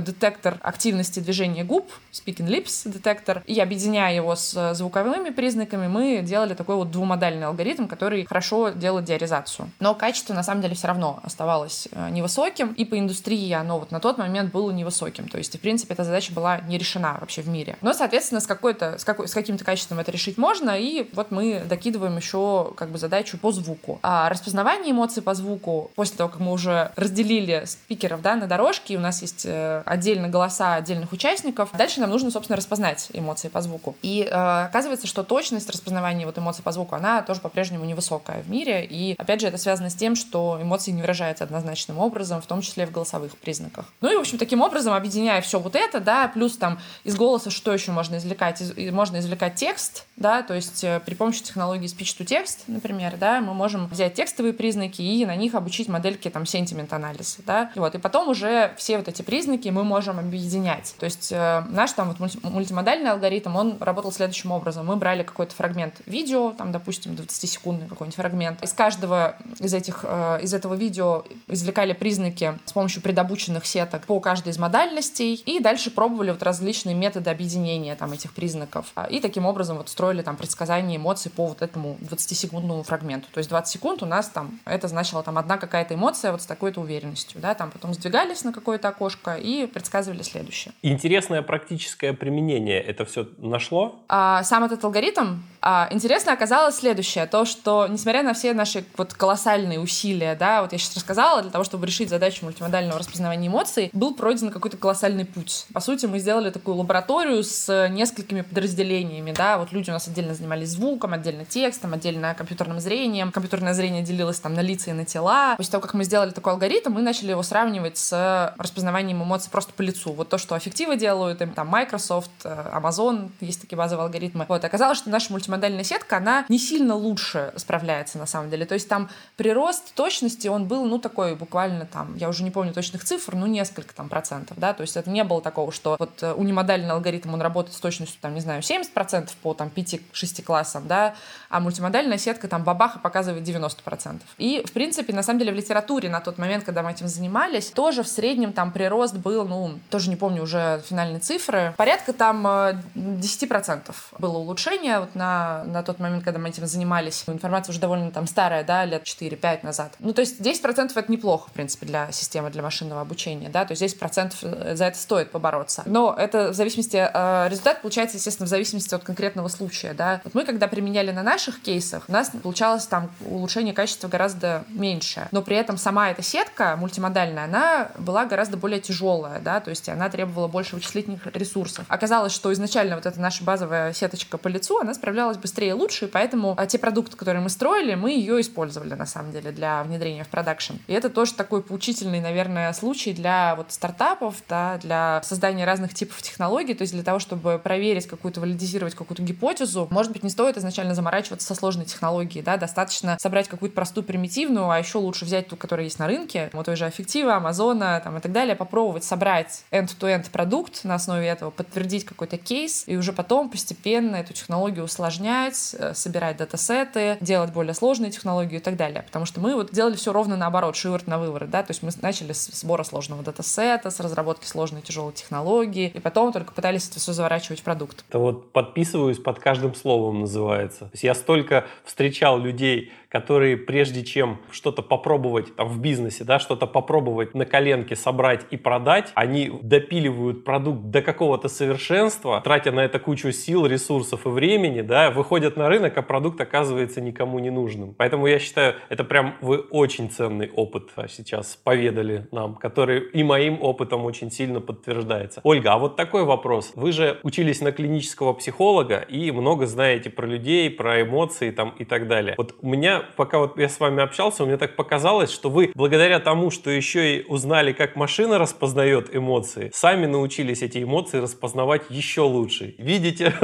детектор активности движения губ, speaking lips детектор, и объединяя его с звуковыми признаками, мы делали такой вот двумодальный алгоритм, который хорошо делает диаризацию. Но качество на самом деле все равно оставалось э, невысоким, и по индустрии оно вот на тот момент было невысоким, то есть, в принципе, эта задача была не решена вообще в мире. Но, соответственно, с, какой-то, с, какой, с каким-то качеством это решить можно, и вот мы докидываем еще как бы задачу по звуку. А распознавание эмоций по звуку, после того, как мы уже разделили спикеров да, на дорожке, у нас есть э, отдельно голоса отдельных участников, дальше нам нужно, собственно, распознать эмоции по звуку. И э, оказывается, что точность распознавания вот эмоций по звуку, она тоже по-прежнему невысокая в мире, и, опять же, это связано с тем, что эмоции не выражаются однозначным образом, в том числе в голосовых признаках. Ну и, в общем, таким образом, объединяя все вот это, да, плюс там из голоса что еще можно извлекать? Из, можно извлекать текст, да, то есть э, при помощи технологии speech-to-text, например, да, мы можем взять текстовые признаки и на них обучить модельки там sentiment-анализа, да, и вот, и потом уже все вот эти признаки мы можем объединять. То есть э, наш там вот мультимодальный алгоритм, он работал следующим образом. Мы брали какой-то фрагмент видео, там, допустим, 20-секундный какой-нибудь фрагмент. Из каждого из этих, э, из этого видео извлекали признаки с помощью предобученных сеток по каждой из модальностей и дальше пробовали вот различные методы объединения там этих признаков. И таким образом вот строили там предсказания эмоций по вот этому 20-секундному фрагменту. То есть 20 секунд у нас там, это значило там одна какая-то эмоция вот с такой-то уверенностью, да, там потом сдвигались на какое-то окошко и предсказывали следующее. Интересное практическое применение это все нашло? А, сам этот алгоритм а, интересно оказалось следующее, то, что несмотря на все наши вот колоссальные усилия, да, вот я сейчас рассказала, для того, чтобы решить задачу мультимодального распознавания эмоций, был пройден какой-то колоссальный путь. По сути, мы сделали такую лабораторию с несколькими подразделениями, да, вот люди у нас отдельно занимались звуком, отдельно текстом, отдельно компьютерным зрением. Компьютерное зрение делилось там на лица и на тела. После того, как мы сделали такой алгоритм, мы начали его сравнивать с распознаванием эмоций просто по лицу. Вот то, что аффективы делают, там Microsoft, э, Amazon, есть такие базовые алгоритмы. Вот, оказалось, что наша мультимодальная мультимодальная сетка, она не сильно лучше справляется на самом деле. То есть там прирост точности, он был, ну, такой буквально там, я уже не помню точных цифр, ну, несколько там процентов, да, то есть это не было такого, что вот э, унимодальный алгоритм, он работает с точностью, там, не знаю, 70% по там 5-6 классам, да, а мультимодальная сетка там бабаха показывает 90%. И, в принципе, на самом деле в литературе на тот момент, когда мы этим занимались, тоже в среднем там прирост был, ну, тоже не помню уже финальные цифры, порядка там 10% э, было улучшение вот на на, тот момент, когда мы этим занимались. Информация уже довольно там старая, да, лет 4-5 назад. Ну, то есть 10% это неплохо, в принципе, для системы, для машинного обучения, да, то есть 10% э, за это стоит побороться. Но это в зависимости, э, результат получается, естественно, в зависимости от конкретного случая, да. Вот мы, когда применяли на наших кейсах, у нас получалось там улучшение качества гораздо меньше, но при этом сама эта сетка мультимодальная, она была гораздо более тяжелая, да, то есть она требовала больше вычислительных ресурсов. Оказалось, что изначально вот эта наша базовая сеточка по лицу, она справлялась быстрее и лучше, и поэтому а, те продукты, которые мы строили, мы ее использовали, на самом деле, для внедрения в продакшн. И это тоже такой поучительный, наверное, случай для вот стартапов, да, для создания разных типов технологий, то есть для того, чтобы проверить какую-то, валидизировать какую-то гипотезу, может быть, не стоит изначально заморачиваться со сложной технологией, да, достаточно собрать какую-то простую примитивную, а еще лучше взять ту, которая есть на рынке, вот той же Аффектива, Амазона, там, и так далее, попробовать собрать end-to-end продукт на основе этого, подтвердить какой-то кейс, и уже потом постепенно эту технологию усложнять, э, собирать датасеты, делать более сложные технологии и так далее. Потому что мы вот делали все ровно наоборот, шиворот на выворот, да, то есть мы начали с сбора сложного датасета, с разработки сложной тяжелой технологии, и потом только пытались это все заворачивать в продукт. Это вот подписываюсь под каждым словом называется. То есть я столько встречал людей, которые прежде чем что-то попробовать там в бизнесе, да, что-то попробовать на коленке собрать и продать, они допиливают продукт до какого-то совершенства, тратя на это кучу сил, ресурсов и времени, да, выходят на рынок, а продукт оказывается никому не нужным. Поэтому я считаю, это прям вы очень ценный опыт а, сейчас поведали нам, который и моим опытом очень сильно подтверждается. Ольга, а вот такой вопрос. Вы же учились на клинического психолога и много знаете про людей, про эмоции там и так далее. Вот у меня пока вот я с вами общался, мне так показалось, что вы благодаря тому, что еще и узнали, как машина распознает эмоции, сами научились эти эмоции распознавать еще лучше. Видите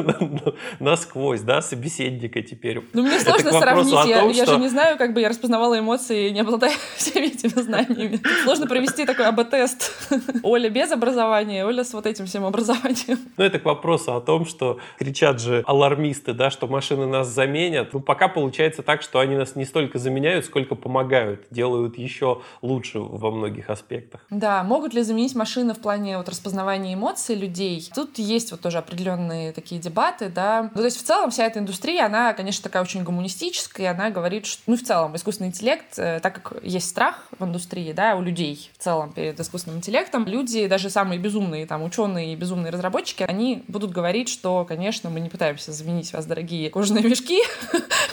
(laughs) насквозь, да, собеседника теперь. Ну, мне сложно сравнить, том, я, что... я же не знаю, как бы я распознавала эмоции, не обладая (laughs) всеми этими знаниями. Сложно провести такой АБ-тест. (laughs) Оля без образования, Оля с вот этим всем образованием. Ну, это к вопросу о том, что кричат же алармисты, да, что машины нас заменят. Ну, пока получается так, что они нас нас не столько заменяют, сколько помогают, делают еще лучше во многих аспектах. Да, могут ли заменить машины в плане вот распознавания эмоций людей? Тут есть вот тоже определенные такие дебаты, да. Ну, то есть в целом вся эта индустрия, она, конечно, такая очень гуманистическая, она говорит, что, ну, в целом, искусственный интеллект, э, так как есть страх в индустрии, да, у людей в целом перед искусственным интеллектом, люди, даже самые безумные, там, ученые и безумные разработчики, они будут говорить, что, конечно, мы не пытаемся заменить вас, дорогие кожаные мешки,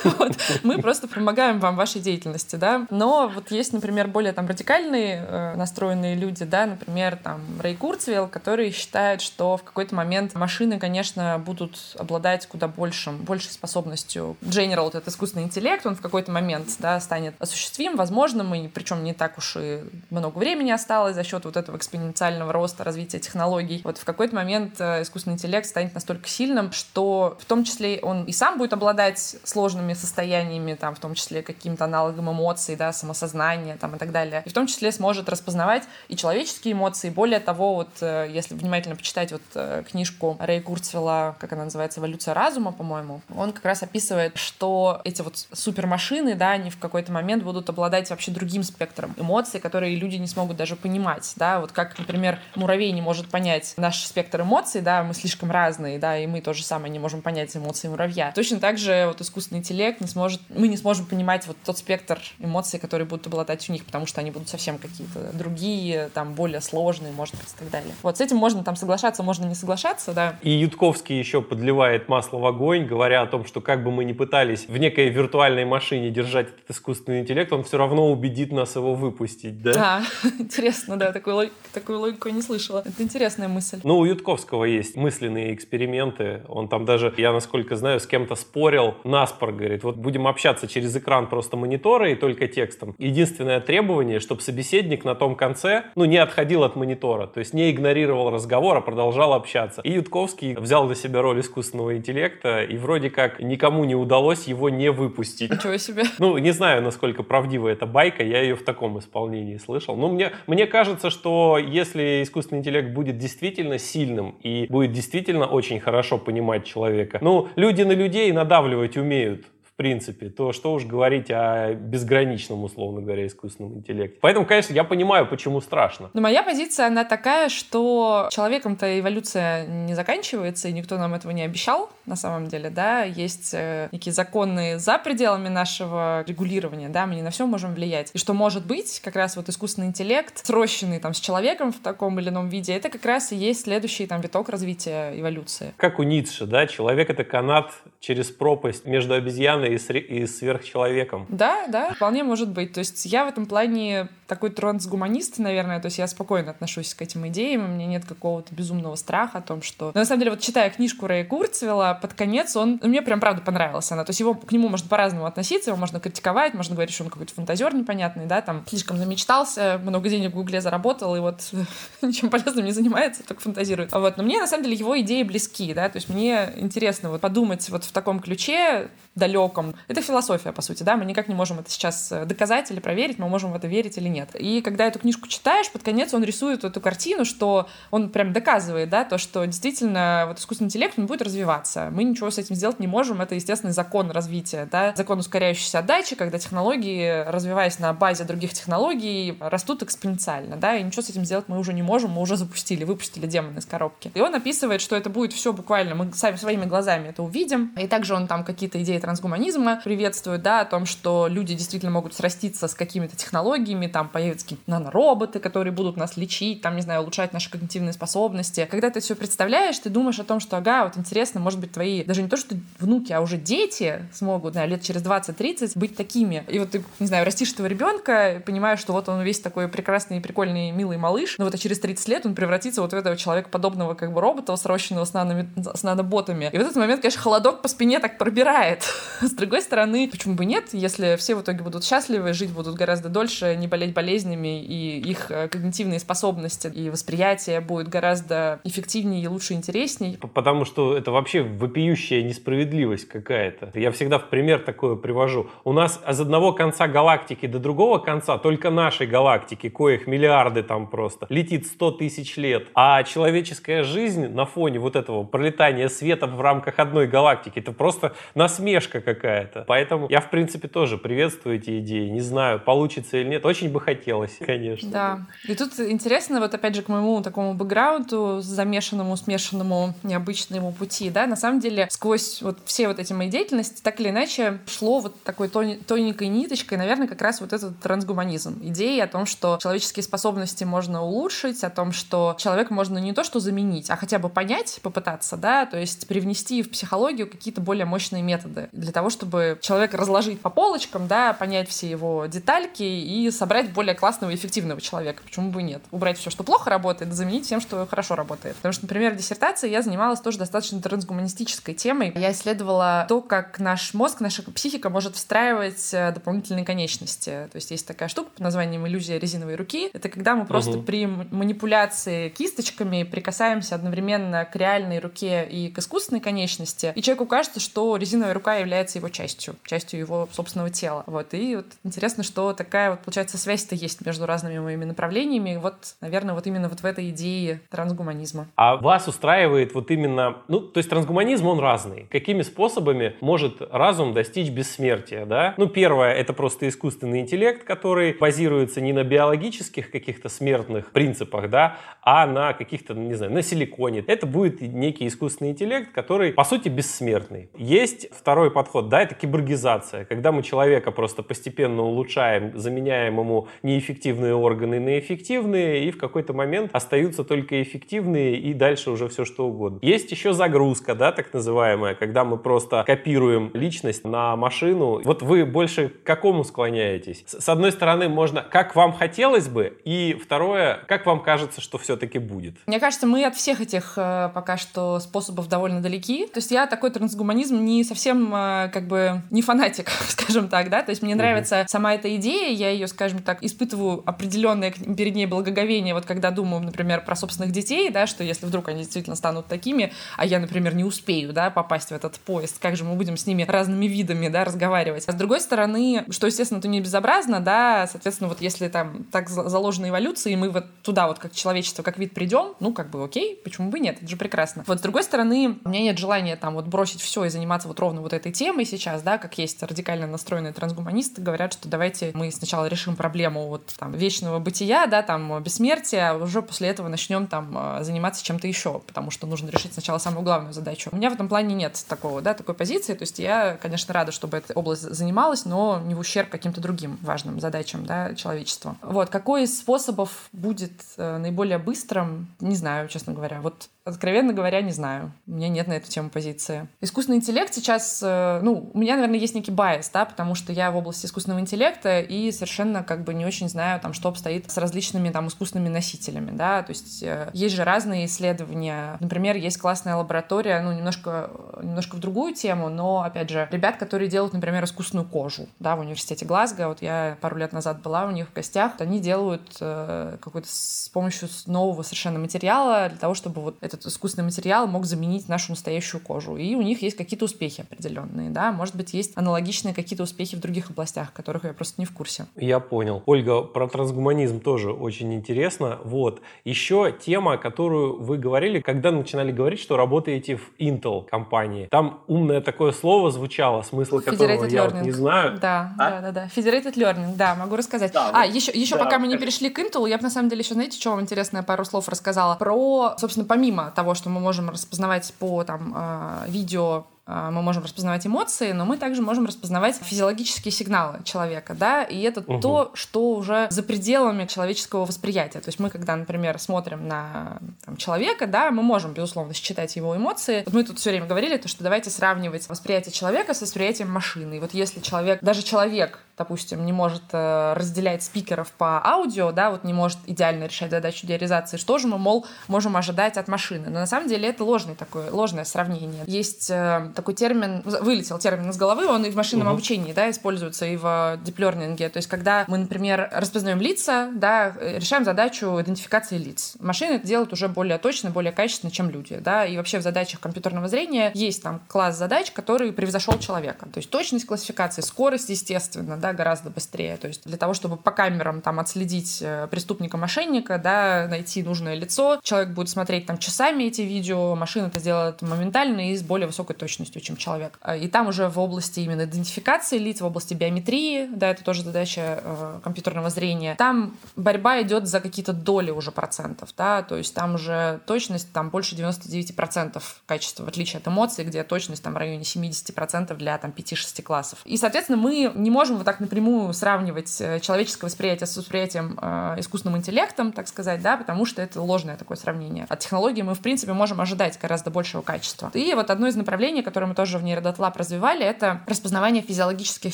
(laughs) мы просто помогаем вам в вашей деятельности, да. Но вот есть, например, более там радикальные э, настроенные люди, да, например, там Рэй Курцвелл, который считает, что в какой-то момент машины, конечно, будут обладать куда большим, большей способностью. General, вот этот искусственный интеллект, он в какой-то момент, да, станет осуществим, возможным, и причем не так уж и много времени осталось за счет вот этого экспоненциального роста, развития технологий. Вот в какой-то момент э, искусственный интеллект станет настолько сильным, что в том числе он и сам будет обладать сложными состояниями, там, в том числе каким-то аналогом эмоций, да, самосознания там, и так далее. И в том числе сможет распознавать и человеческие эмоции. Более того, вот э, если внимательно почитать вот э, книжку Рэй Курцвелла, как она называется, «Эволюция разума», по-моему, он как раз описывает, что эти вот супермашины, да, они в какой-то момент будут обладать вообще другим спектром эмоций, которые люди не смогут даже понимать, да, вот как, например, муравей не может понять наш спектр эмоций, да, мы слишком разные, да, и мы то же самое не можем понять эмоции муравья. Точно так же вот искусственный интеллект не сможет, мы не сможем понимать вот тот спектр эмоций, которые будут обладать у них, потому что они будут совсем какие-то другие, там, более сложные, может быть, и так далее. Вот с этим можно там соглашаться, можно не соглашаться, да. И Ютковский еще подливает масло в огонь, говоря о том, что как бы мы ни пытались в некой виртуальной машине держать этот искусственный интеллект, он все равно убедит нас его выпустить, да? Да, (laughs) интересно, да, такую, логику, такую логику не слышала. Это интересная мысль. Ну, у Ютковского есть мысленные эксперименты. Он там даже, я насколько знаю, с кем-то спорил, наспор, говорит, вот будем общаться через экран просто монитора и только текстом. Единственное требование, чтобы собеседник на том конце, ну, не отходил от монитора, то есть не игнорировал разговор, а продолжал общаться. И Ютковский взял на себя роль искусственного интеллекта, и вроде как никому не удалось его не выпустить. Ничего себе. (laughs) Ну, не знаю, насколько правдива эта байка, я ее в таком исполнении слышал. Но мне, мне кажется, что если искусственный интеллект будет действительно сильным и будет действительно очень хорошо понимать человека, ну, люди на людей надавливать умеют принципе, то что уж говорить о безграничном, условно говоря, искусственном интеллекте. Поэтому, конечно, я понимаю, почему страшно. Но моя позиция, она такая, что человеком-то эволюция не заканчивается, и никто нам этого не обещал, на самом деле, да, есть э, некие законы за пределами нашего регулирования, да, мы не на все можем влиять. И что может быть, как раз вот искусственный интеллект, срощенный там с человеком в таком или ином виде, это как раз и есть следующий там виток развития эволюции. Как у Ницше, да, человек — это канат через пропасть между обезьяной и, сре- и сверхчеловеком. Да, да, вполне может быть. То есть я в этом плане такой трансгуманист, наверное, то есть я спокойно отношусь к этим идеям, у меня нет какого-то безумного страха о том, что... Но на самом деле, вот читая книжку Рэя Курцвелла, под конец он... Мне прям правда понравилась она. То есть его, к нему можно по-разному относиться, его можно критиковать, можно говорить, что он какой-то фантазер непонятный, да, там слишком замечтался, много денег в Гугле заработал, и вот (laughs) ничем полезным не занимается, только фантазирует. Вот. Но мне, на самом деле, его идеи близки, да, то есть мне интересно вот подумать вот в таком ключе далеком. Это философия, по сути, да, мы никак не можем это сейчас э, доказать или проверить, мы можем в это верить или нет. И когда эту книжку читаешь, под конец он рисует эту картину, что он прям доказывает, да, то, что действительно вот искусственный интеллект, он будет развиваться. Мы ничего с этим сделать не можем, это естественный закон развития, да, закон ускоряющейся отдачи, когда технологии, развиваясь на базе других технологий, растут экспоненциально, да, и ничего с этим сделать мы уже не можем, мы уже запустили, выпустили демон из коробки. И он описывает, что это будет все буквально, мы сами своими глазами это увидим, и также он там какие-то идеи трансгуманизма приветствует, да, о том, что люди действительно могут сраститься с какими-то технологиями, там появятся какие-то нанороботы, которые будут нас лечить, там, не знаю, улучшать наши когнитивные способности. Когда ты все представляешь, ты думаешь о том, что, ага, вот интересно, может быть, твои, даже не то, что внуки, а уже дети смогут, да, лет через 20-30 быть такими. И вот ты, не знаю, растишь этого ребенка, понимаешь, что вот он весь такой прекрасный, прикольный, милый малыш, но вот а через 30 лет он превратится вот в этого человекоподобного как бы робота, срощенного с, нано с наноботами. И в этот момент, конечно, холодок по спине так пробирает. (laughs) Другой стороны, почему бы нет, если все в итоге будут счастливы, жить будут гораздо дольше, не болеть болезнями, и их э, когнитивные способности и восприятие будет гораздо эффективнее и лучше интересней. Потому что это вообще вопиющая несправедливость какая-то. Я всегда в пример такое привожу. У нас из одного конца галактики до другого конца, только нашей галактики, коих миллиарды там просто, летит 100 тысяч лет. А человеческая жизнь на фоне вот этого пролетания света в рамках одной галактики, это просто насмешка какая-то. Поэтому я, в принципе, тоже приветствую эти идеи. Не знаю, получится или нет. Очень бы хотелось, (laughs) конечно. Да. И тут интересно, вот опять же, к моему такому бэкграунду, замешанному, смешанному, необычному пути, да, на самом деле, сквозь вот все вот эти мои деятельности, так или иначе, шло вот такой тоненькой ниточкой, наверное, как раз вот этот трансгуманизм. Идея о том, что человеческие способности можно улучшить, о том, что человека можно не то что заменить, а хотя бы понять, попытаться, да, то есть привнести в психологию какие-то более мощные методы для того, чтобы человека разложить по полочкам, да, понять все его детальки и собрать более классного и эффективного человека. Почему бы нет? Убрать все, что плохо работает, заменить тем, что хорошо работает. Потому что, например, в диссертации я занималась тоже достаточно трансгуманистической темой. Я исследовала то, как наш мозг, наша психика может встраивать э, дополнительные конечности. То есть есть такая штука под названием иллюзия резиновой руки. Это когда мы просто угу. при манипуляции кисточками прикасаемся одновременно к реальной руке и к искусственной конечности. И человеку кажется, что резиновая рука является его частью, частью его собственного тела. Вот. И вот интересно, что такая вот, получается, связь-то есть между разными моими направлениями. Вот, наверное, вот именно вот в этой идее трансгуманизма. А вас устраивает вот именно, ну, то есть трансгуманизм, он разный. Какими способами может разум достичь бессмертия, да? Ну, первое, это просто искусственный интеллект, который базируется не на биологических каких-то смертных принципах, да, а на каких-то, не знаю, на силиконе. Это будет некий искусственный интеллект, который, по сути, бессмертный. Есть второй подход, да, это киборгизация, когда мы человека просто постепенно улучшаем, заменяем ему неэффективные органы на эффективные, и в какой-то момент остаются только эффективные, и дальше уже все что угодно. Есть еще загрузка, да, так называемая, когда мы просто копируем личность на машину. Вот вы больше к какому склоняетесь? С одной стороны, можно, как вам хотелось бы, и второе, как вам кажется, что все-таки будет? Мне кажется, мы от всех этих э, пока что способов довольно далеки. То есть я такой трансгуманизм не совсем э, как бы не фанатик, (laughs) скажем так, да. То есть мне угу. нравится сама эта идея, я ее, скажем так, испытываю определенное перед ней благоговение, вот когда думаю, например, про собственных детей, да, что если вдруг они действительно станут такими, а я, например, не успею, да, попасть в этот поезд, как же мы будем с ними разными видами, да, разговаривать. А с другой стороны, что, естественно, это не безобразно, да, соответственно, вот если там так заложена эволюция, и мы вот туда вот как человечество, как вид придем, ну, как бы окей, почему бы нет, это же прекрасно. Вот с другой стороны, у меня нет желания там вот бросить все и заниматься вот ровно вот этой темой сейчас, да, как есть радикально настроенные трансгуманисты, говорят, что давайте мы сначала решим проблему вот там вечного бытия, да, там бессмертия, а уже после этого начнем там а, заниматься чем-то еще, потому что нужно решить сначала самую главную задачу. У меня в этом плане нет такого, да, такой позиции, то есть я, конечно, рада, чтобы эта область занималась, но не в ущерб каким-то другим важным задачам, да, человечества. Вот, какой из способов будет э, наиболее быстрым, не знаю, честно говоря. Вот Откровенно говоря, не знаю. У меня нет на эту тему позиции. Искусственный интеллект сейчас, э, ну, у меня, наверное, есть некий байс, да, потому что я в области искусственного интеллекта и совершенно как бы не очень знаю, там, что обстоит с различными там искусственными носителями, да, то есть э, есть же разные исследования. Например, есть классная лаборатория, ну, немножко, немножко в другую тему, но, опять же, ребят, которые делают, например, искусственную кожу, да, в университете Глазго, вот я пару лет назад была у них в гостях, они делают э, какой-то с помощью нового совершенно материала для того, чтобы вот это этот искусственный материал мог заменить нашу настоящую кожу. И у них есть какие-то успехи определенные, да, может быть, есть аналогичные какие-то успехи в других областях, которых я просто не в курсе. Я понял. Ольга, про трансгуманизм тоже очень интересно. Вот. Еще тема, которую вы говорили, когда начинали говорить, что работаете в Intel компании. Там умное такое слово звучало, смысл которого я вот не знаю. Да, а? да, да, да. Federated Learning, да, могу рассказать. Да, а, вот, еще, еще да, пока мы не перешли к Intel, я бы на самом деле еще, знаете, что вам интересное, пару слов рассказала про, собственно, помимо того, что мы можем распознавать по там, а, видео мы можем распознавать эмоции, но мы также можем распознавать физиологические сигналы человека, да, и это угу. то, что уже за пределами человеческого восприятия. То есть мы, когда, например, смотрим на там, человека, да, мы можем, безусловно, считать его эмоции. Вот мы тут все время говорили, то, что давайте сравнивать восприятие человека с восприятием машины. И вот если человек, даже человек, допустим, не может э, разделять спикеров по аудио, да, вот не может идеально решать задачу диаризации, что же мы, мол, можем ожидать от машины? Но на самом деле это ложное такое, ложное сравнение. Есть э, такой термин, вылетел термин из головы, он и в машинном угу. обучении, да, используется, и в диплернинге. То есть, когда мы, например, распознаем лица, да, решаем задачу идентификации лиц. Машины это делают уже более точно, более качественно, чем люди, да, и вообще в задачах компьютерного зрения есть там класс задач, который превзошел человека. То есть точность классификации, скорость, естественно, да, гораздо быстрее. То есть для того, чтобы по камерам там отследить э, преступника-мошенника, да, найти нужное лицо, человек будет смотреть там часами эти видео, машина это сделает моментально и с более высокой точностью точностью, чем человек. А, и там уже в области именно идентификации лиц, в области биометрии, да, это тоже задача э, компьютерного зрения, там борьба идет за какие-то доли уже процентов, да, то есть там уже точность там больше 99% качества, в отличие от эмоций, где точность там в районе 70% для там 5-6 классов. И, соответственно, мы не можем вот так напрямую сравнивать э, человеческое восприятие с восприятием э, искусственным интеллектом, так сказать, да, потому что это ложное такое сравнение. От технологии мы, в принципе, можем ожидать гораздо большего качества. И вот одно из направлений, которое мы тоже в нейродотлаб развивали, это распознавание физиологических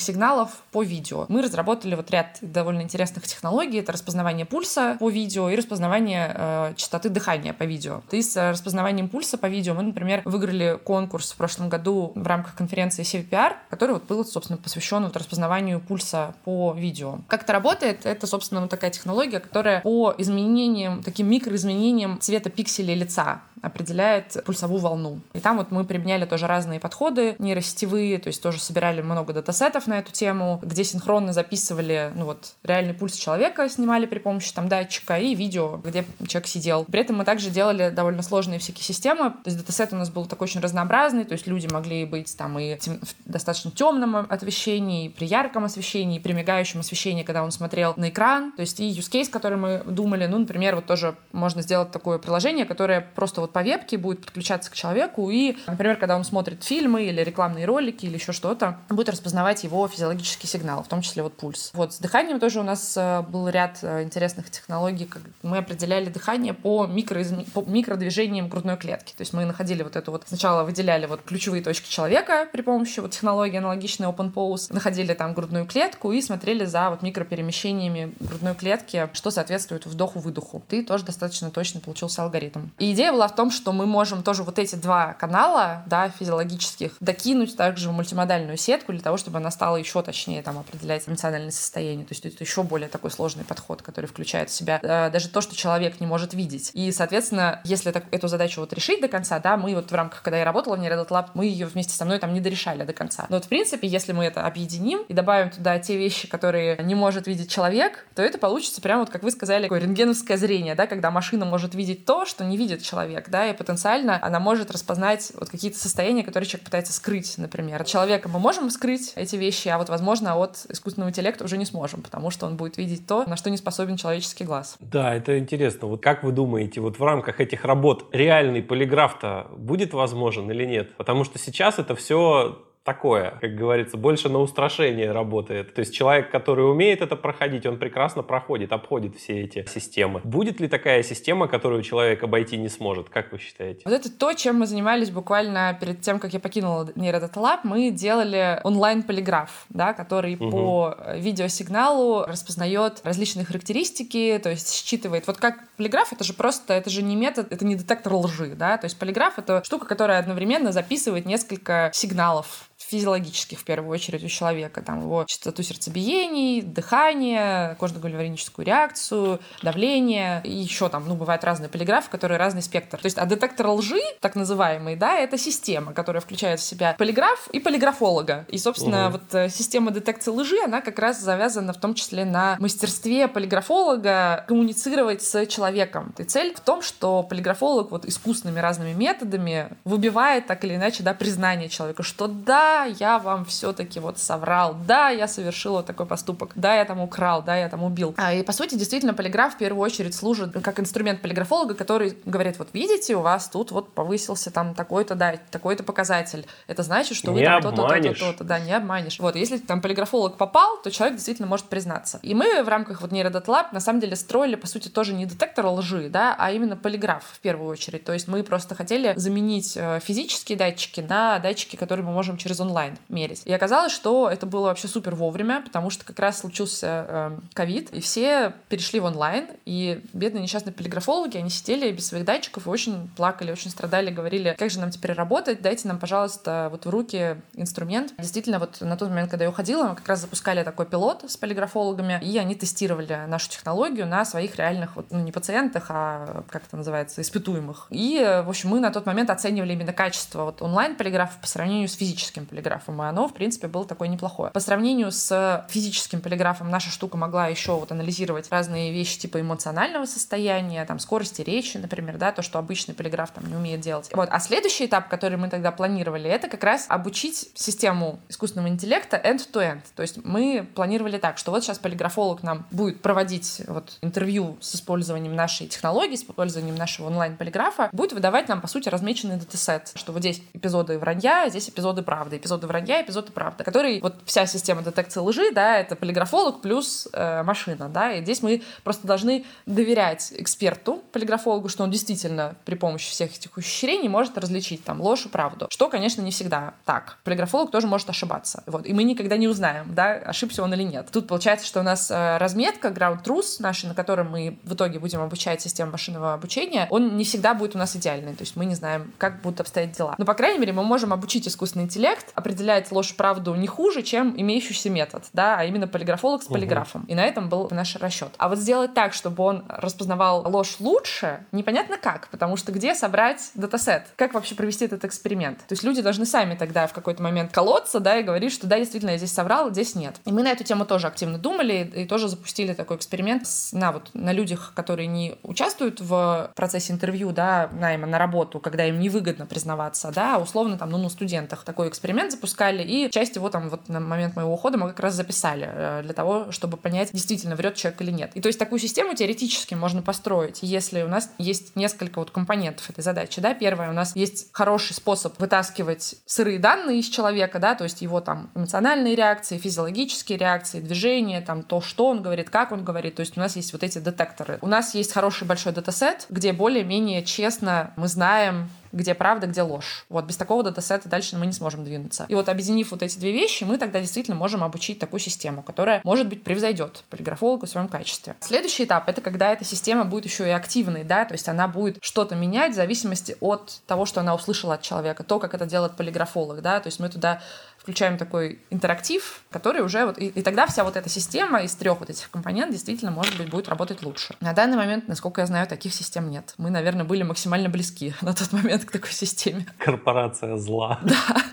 сигналов по видео. Мы разработали вот ряд довольно интересных технологий. Это распознавание пульса по видео и распознавание э, частоты дыхания по видео. И с распознаванием пульса по видео мы, например, выиграли конкурс в прошлом году в рамках конференции CVPR, который вот был, собственно, посвящен вот распознаванию пульса по видео. Как это работает? Это, собственно, вот такая технология, которая по изменениям, таким микроизменениям цвета пикселей лица определяет пульсовую волну. И там вот мы применяли тоже разные подходы нейросетевые, то есть тоже собирали много датасетов на эту тему, где синхронно записывали, ну вот, реальный пульс человека, снимали при помощи там датчика и видео, где человек сидел. При этом мы также делали довольно сложные всякие системы, то есть датасет у нас был такой очень разнообразный, то есть люди могли быть там и тем, в достаточно темном освещении, и при ярком освещении, при мигающем освещении, когда он смотрел на экран, то есть и use case, который мы думали, ну, например, вот тоже можно сделать такое приложение, которое просто вот по вебке будет подключаться к человеку и, например, когда он смотрит фильмы или рекламные ролики или еще что-то, будет распознавать его физиологический сигнал, в том числе вот пульс. Вот с дыханием тоже у нас э, был ряд э, интересных технологий, мы определяли дыхание по, микроизм... по микродвижениям грудной клетки. То есть мы находили вот это вот, сначала выделяли вот ключевые точки человека при помощи вот технологии аналогичной Open Pose, находили там грудную клетку и смотрели за вот микроперемещениями грудной клетки, что соответствует вдоху-выдоху. Ты тоже достаточно точно получился алгоритм. И идея была в том, что мы можем тоже вот эти два канала, да, физиологических, докинуть также в мультимодальную сетку для того, чтобы она стала еще точнее там определять эмоциональное состояние. То есть это еще более такой сложный подход, который включает в себя э, даже то, что человек не может видеть. И, соответственно, если так, эту задачу вот решить до конца, да, мы вот в рамках, когда я работала в Neredot Lab, мы ее вместе со мной там не дорешали до конца. Но вот, в принципе, если мы это объединим и добавим туда те вещи, которые не может видеть человек, то это получится прямо вот, как вы сказали, такое рентгеновское зрение, да, когда машина может видеть то, что не видит человек да, и потенциально она может распознать вот какие-то состояния, которые человек пытается скрыть, например. От человека мы можем скрыть эти вещи, а вот, возможно, от искусственного интеллекта уже не сможем, потому что он будет видеть то, на что не способен человеческий глаз. Да, это интересно. Вот как вы думаете, вот в рамках этих работ реальный полиграф-то будет возможен или нет? Потому что сейчас это все такое, как говорится, больше на устрашение работает. То есть человек, который умеет это проходить, он прекрасно проходит, обходит все эти системы. Будет ли такая система, которую человек обойти не сможет? Как вы считаете? Вот это то, чем мы занимались буквально перед тем, как я покинула Нейродата Лаб. Мы делали онлайн-полиграф, да, который угу. по видеосигналу распознает различные характеристики, то есть считывает. Вот как полиграф, это же просто, это же не метод, это не детектор лжи, да, то есть полиграф — это штука, которая одновременно записывает несколько сигналов физиологических, в первую очередь, у человека. Там его частоту сердцебиений, дыхание, кожно-гальвариническую реакцию, давление. И еще там, ну, бывают разные полиграфы, которые разный спектр. То есть, а детектор лжи, так называемый, да, это система, которая включает в себя полиграф и полиграфолога. И, собственно, угу. вот э, система детекции лжи, она как раз завязана в том числе на мастерстве полиграфолога коммуницировать с человеком. И цель в том, что полиграфолог вот искусственными разными методами выбивает так или иначе, да, признание человека, что да, я вам все-таки вот соврал, да, я совершил вот такой поступок, да, я там украл, да, я там убил. А, и, по сути, действительно, полиграф в первую очередь служит как инструмент полиграфолога, который говорит, вот видите, у вас тут вот повысился там такой-то, да, такой-то показатель. Это значит, что не вы там то-то, то-то, то-то, да, не обманешь. Вот, если там полиграфолог попал, то человек действительно может признаться. И мы в рамках вот Нейродат Lab на самом деле строили, по сути, тоже не детектор лжи, да, а именно полиграф в первую очередь. То есть мы просто хотели заменить э, физические датчики на датчики, которые мы можем через онлайн мерить. И оказалось, что это было вообще супер вовремя, потому что как раз случился эм, ковид, э, и все перешли в онлайн, и бедные несчастные полиграфологи, они сидели без своих датчиков и очень плакали, очень страдали, говорили, как же нам теперь работать, дайте нам, пожалуйста, вот в руки инструмент. Действительно, вот на тот момент, когда я уходила, мы как раз запускали такой пилот с полиграфологами, и они тестировали нашу технологию на своих реальных, вот, ну, не пациентах, а, как это называется, испытуемых. И, в общем, мы на тот момент оценивали именно качество вот онлайн-полиграфа по сравнению с физическим полиграфом, и оно, в принципе, было такое неплохое. По сравнению с физическим полиграфом наша штука могла еще вот анализировать разные вещи типа эмоционального состояния, там, скорости речи, например, да, то, что обычный полиграф там не умеет делать. Вот. А следующий этап, который мы тогда планировали, это как раз обучить систему искусственного интеллекта end-to-end. То есть мы планировали так, что вот сейчас полиграфолог нам будет проводить вот интервью с использованием нашей технологии, с использованием нашего онлайн-полиграфа, будет выдавать нам, по сути, размеченный датасет, что вот здесь эпизоды вранья, здесь эпизоды правды, эпизоды вранья вранья, эпизод и правда, который вот вся система детекции лжи, да, это полиграфолог плюс э, машина, да, и здесь мы просто должны доверять эксперту, полиграфологу, что он действительно при помощи всех этих ухищрений может различить там ложь и правду, что, конечно, не всегда так. Полиграфолог тоже может ошибаться, вот, и мы никогда не узнаем, да, ошибся он или нет. Тут получается, что у нас э, разметка, ground truth наша, на котором мы в итоге будем обучать систему машинного обучения, он не всегда будет у нас идеальный, то есть мы не знаем, как будут обстоять дела. Но, по крайней мере, мы можем обучить искусственный интеллект, определять определять ложь правду не хуже, чем имеющийся метод, да, а именно полиграфолог с полиграфом. Угу. И на этом был наш расчет. А вот сделать так, чтобы он распознавал ложь лучше, непонятно как, потому что где собрать датасет? Как вообще провести этот эксперимент? То есть люди должны сами тогда в какой-то момент колоться, да, и говорить, что да, действительно, я здесь соврал, здесь нет. И мы на эту тему тоже активно думали и тоже запустили такой эксперимент на вот на людях, которые не участвуют в процессе интервью, да, найма на работу, когда им невыгодно признаваться, да, а условно там, ну, на студентах такой эксперимент запускали, далее. И часть его там вот на момент моего ухода мы как раз записали э, для того, чтобы понять, действительно врет человек или нет. И то есть такую систему теоретически можно построить, если у нас есть несколько вот компонентов этой задачи. Да? Первое, у нас есть хороший способ вытаскивать сырые данные из человека, да, то есть его там эмоциональные реакции, физиологические реакции, движения, там то, что он говорит, как он говорит. То есть у нас есть вот эти детекторы. У нас есть хороший большой датасет, где более-менее честно мы знаем, где правда, где ложь. Вот без такого датасета дальше мы не сможем двинуться. И вот объединив вот эти две вещи, мы тогда действительно можем обучить такую систему, которая, может быть, превзойдет полиграфолога в своем качестве. Следующий этап — это когда эта система будет еще и активной, да, то есть она будет что-то менять в зависимости от того, что она услышала от человека, то, как это делает полиграфолог, да, то есть мы туда включаем такой интерактив, который уже вот... И, и тогда вся вот эта система из трех вот этих компонент действительно, может быть, будет работать лучше. На данный момент, насколько я знаю, таких систем нет. Мы, наверное, были максимально близки (laughs) на тот момент к такой системе. Корпорация зла. (laughs) Да.